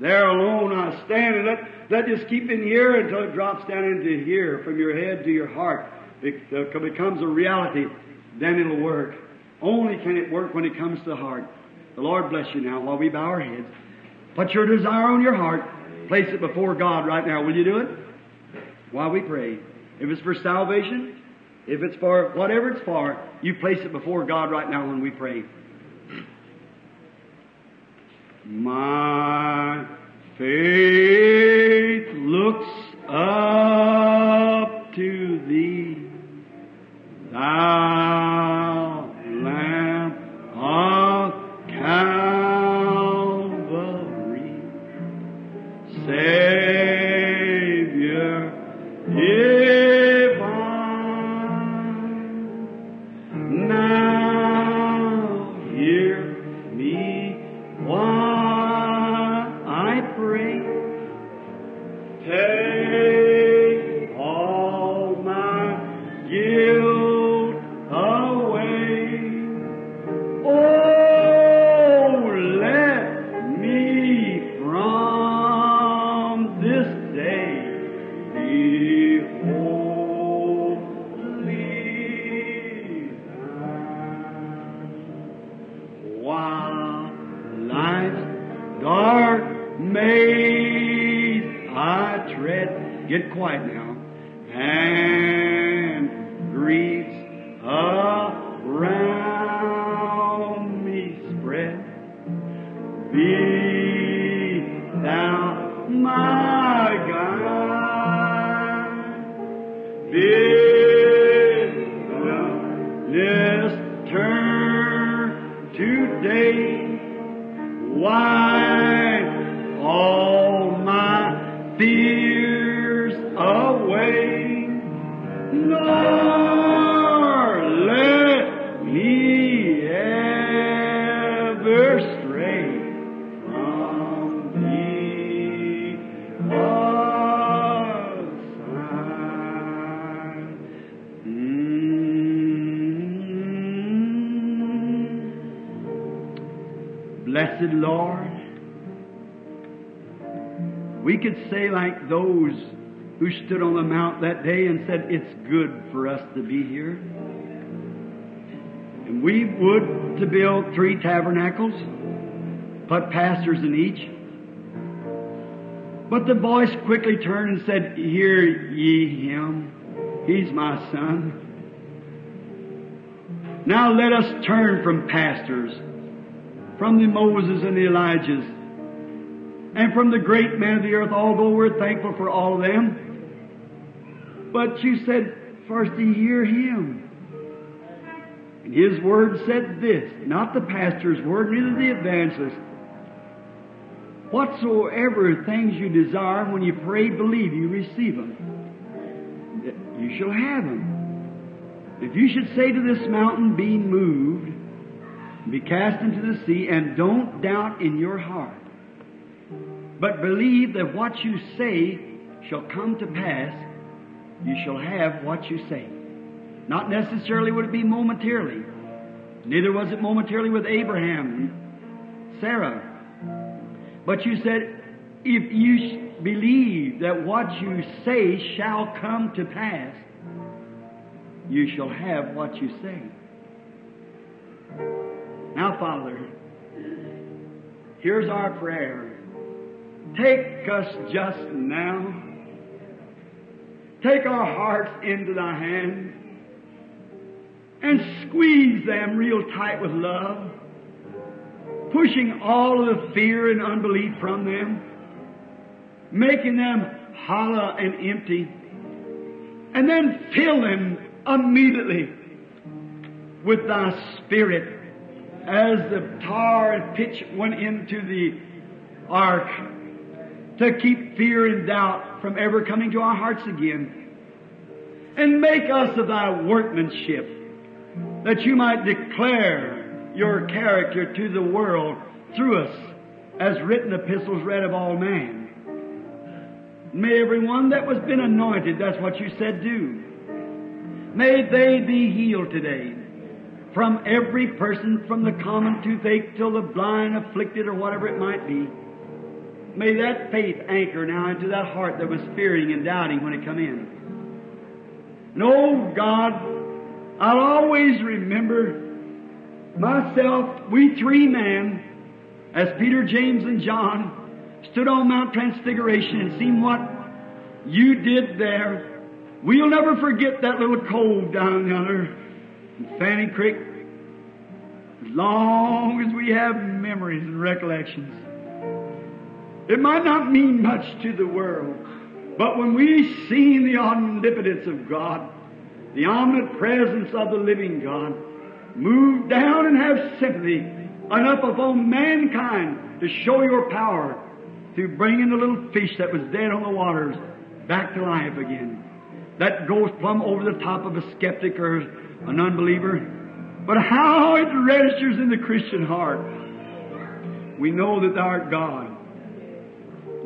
There alone I stand, and let, let this keep in here until it drops down into here, from your head to your heart. It uh, becomes a reality. Then it'll work. Only can it work when it comes to the heart. The Lord bless you now while we bow our heads. Put your desire on your heart. Place it before God right now. Will you do it? While we pray. If it's for salvation, if it's for whatever it's for, you place it before God right now when we pray. My faith looks up to thee, thou of Calvary, Savior said, It's good for us to be here. And we would to build three tabernacles, put pastors in each. But the voice quickly turned and said, Hear ye him. He's my son. Now let us turn from pastors, from the Moses and the Elijahs, and from the great men of the earth, although we're thankful for all of them. But you said, first to hear him. And his word said this, not the pastor's word, neither the evangelist. Whatsoever things you desire, when you pray, believe you receive them. You shall have them. If you should say to this mountain, be moved, be cast into the sea, and don't doubt in your heart, but believe that what you say shall come to pass, you shall have what you say. Not necessarily would it be momentarily. Neither was it momentarily with Abraham, Sarah. But you said, if you believe that what you say shall come to pass, you shall have what you say. Now, Father, here's our prayer. Take us just now. Take our hearts into thy hand and squeeze them real tight with love, pushing all of the fear and unbelief from them, making them hollow and empty, and then fill them immediately with thy spirit. As the tar and pitch went into the ark to keep fear and doubt from ever coming to our hearts again. And make us of thy workmanship, that you might declare your character to the world through us, as written epistles read of all men. May everyone that was been anointed, that's what you said do. May they be healed today. From every person, from the common toothache till the blind, afflicted, or whatever it might be. May that faith anchor now into that heart that was fearing and doubting when it come in. And oh God, I'll always remember myself, we three men, as Peter, James, and John, stood on Mount Transfiguration and seen what you did there. We'll never forget that little cove down yonder in Fanny Creek. As long as we have memories and recollections. It might not mean much to the world, but when we see the omnipotence of God, the omnipresence of the living God, move down and have sympathy enough upon mankind to show your power through bringing the little fish that was dead on the waters back to life again. That goes plumb over the top of a skeptic or an unbeliever. But how it registers in the Christian heart. We know that thou art God.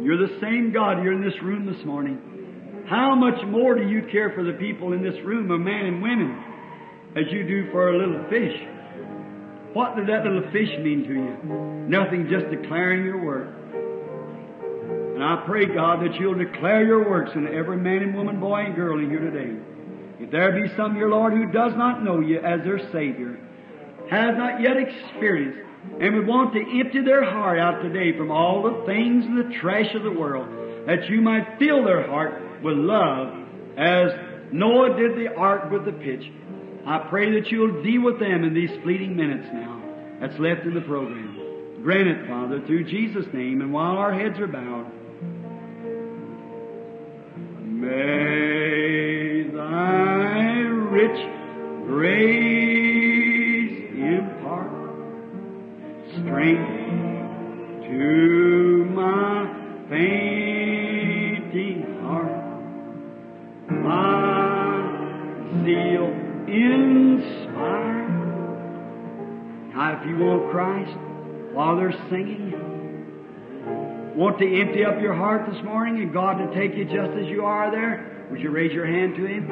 You're the same God. You're in this room this morning. How much more do you care for the people in this room, of men and women, as you do for a little fish? What did that little fish mean to you? Nothing, just declaring your work. And I pray, God, that you'll declare your works in every man and woman, boy and girl in here today. If there be some, your Lord, who does not know you as their Savior, has not yet experienced, and would want to empty their heart out today from all the things and the trash of the world, that you might fill their heart with love as Noah did the ark with the pitch. I pray that you'll deal with them in these fleeting minutes now that's left in the program. Grant it, Father, through Jesus' name, and while our heads are bowed, May thy rich grace strength to my fainting heart. My zeal inspire. Now, if you want Christ while they're singing, want to empty up your heart this morning and God to take you just as you are there, would you raise your hand to Him?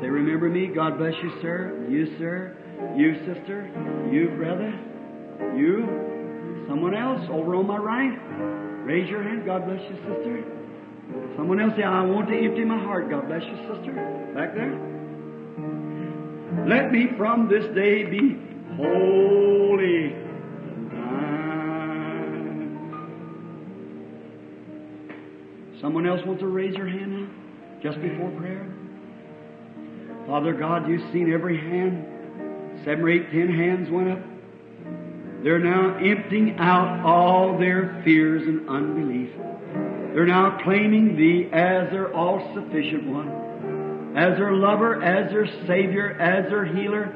Say, remember me. God bless you, sir. You, sir. You, sister. You, brother. You. Someone else over on my right. Raise your hand. God bless you, sister. Someone else say, I want to empty my heart. God bless you, sister. Back there. Let me from this day be holy. Someone else want to raise your hand now? Just before prayer? Father God, you've seen every hand. Seven or eight, ten hands went up. They're now emptying out all their fears and unbelief. They're now claiming Thee as their all sufficient one, as their lover, as their Savior, as their healer.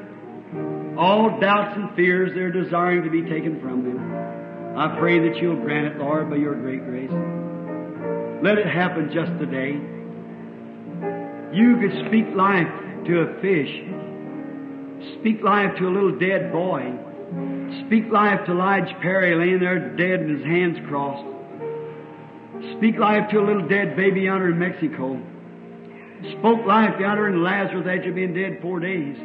All doubts and fears they're desiring to be taken from them. I pray that you'll grant it, Lord, by your great grace. Let it happen just today. You could speak life to a fish. Speak life to a little dead boy. Speak life to Lige Perry laying there dead and his hands crossed. Speak life to a little dead baby yonder in Mexico. Spoke life yonder in Lazarus after being dead four days.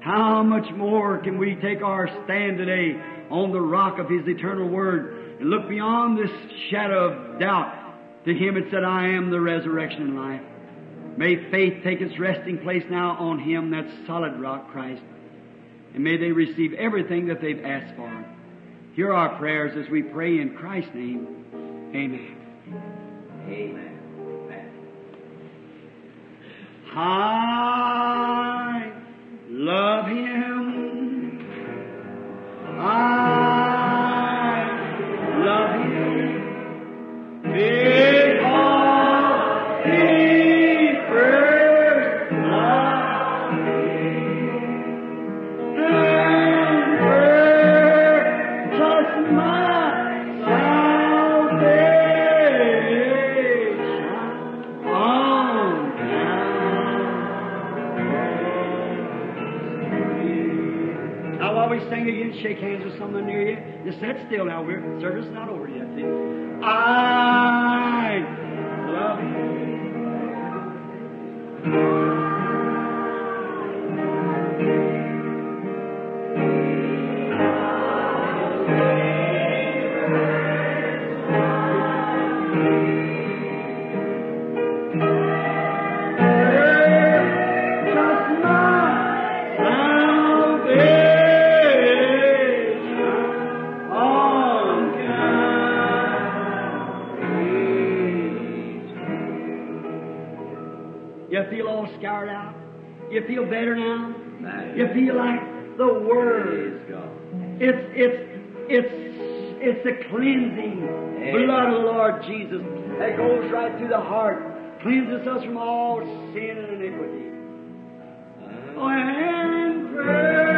How much more can we take our stand today on the rock of His eternal Word and look beyond this shadow of doubt to Him that said, I am the resurrection and life. May faith take its resting place now on Him, that solid rock, Christ. And may they receive everything that they've asked for. Hear our prayers as we pray in Christ's name. Amen. Amen. I love Him. I love Him. Sit still now. We're service is not over yet. See? I You feel better now? You feel like the Word. It's it's it's it's the cleansing blood of the Lord Jesus that goes right through the heart, cleanses us from all sin and iniquity. Oh, and prayer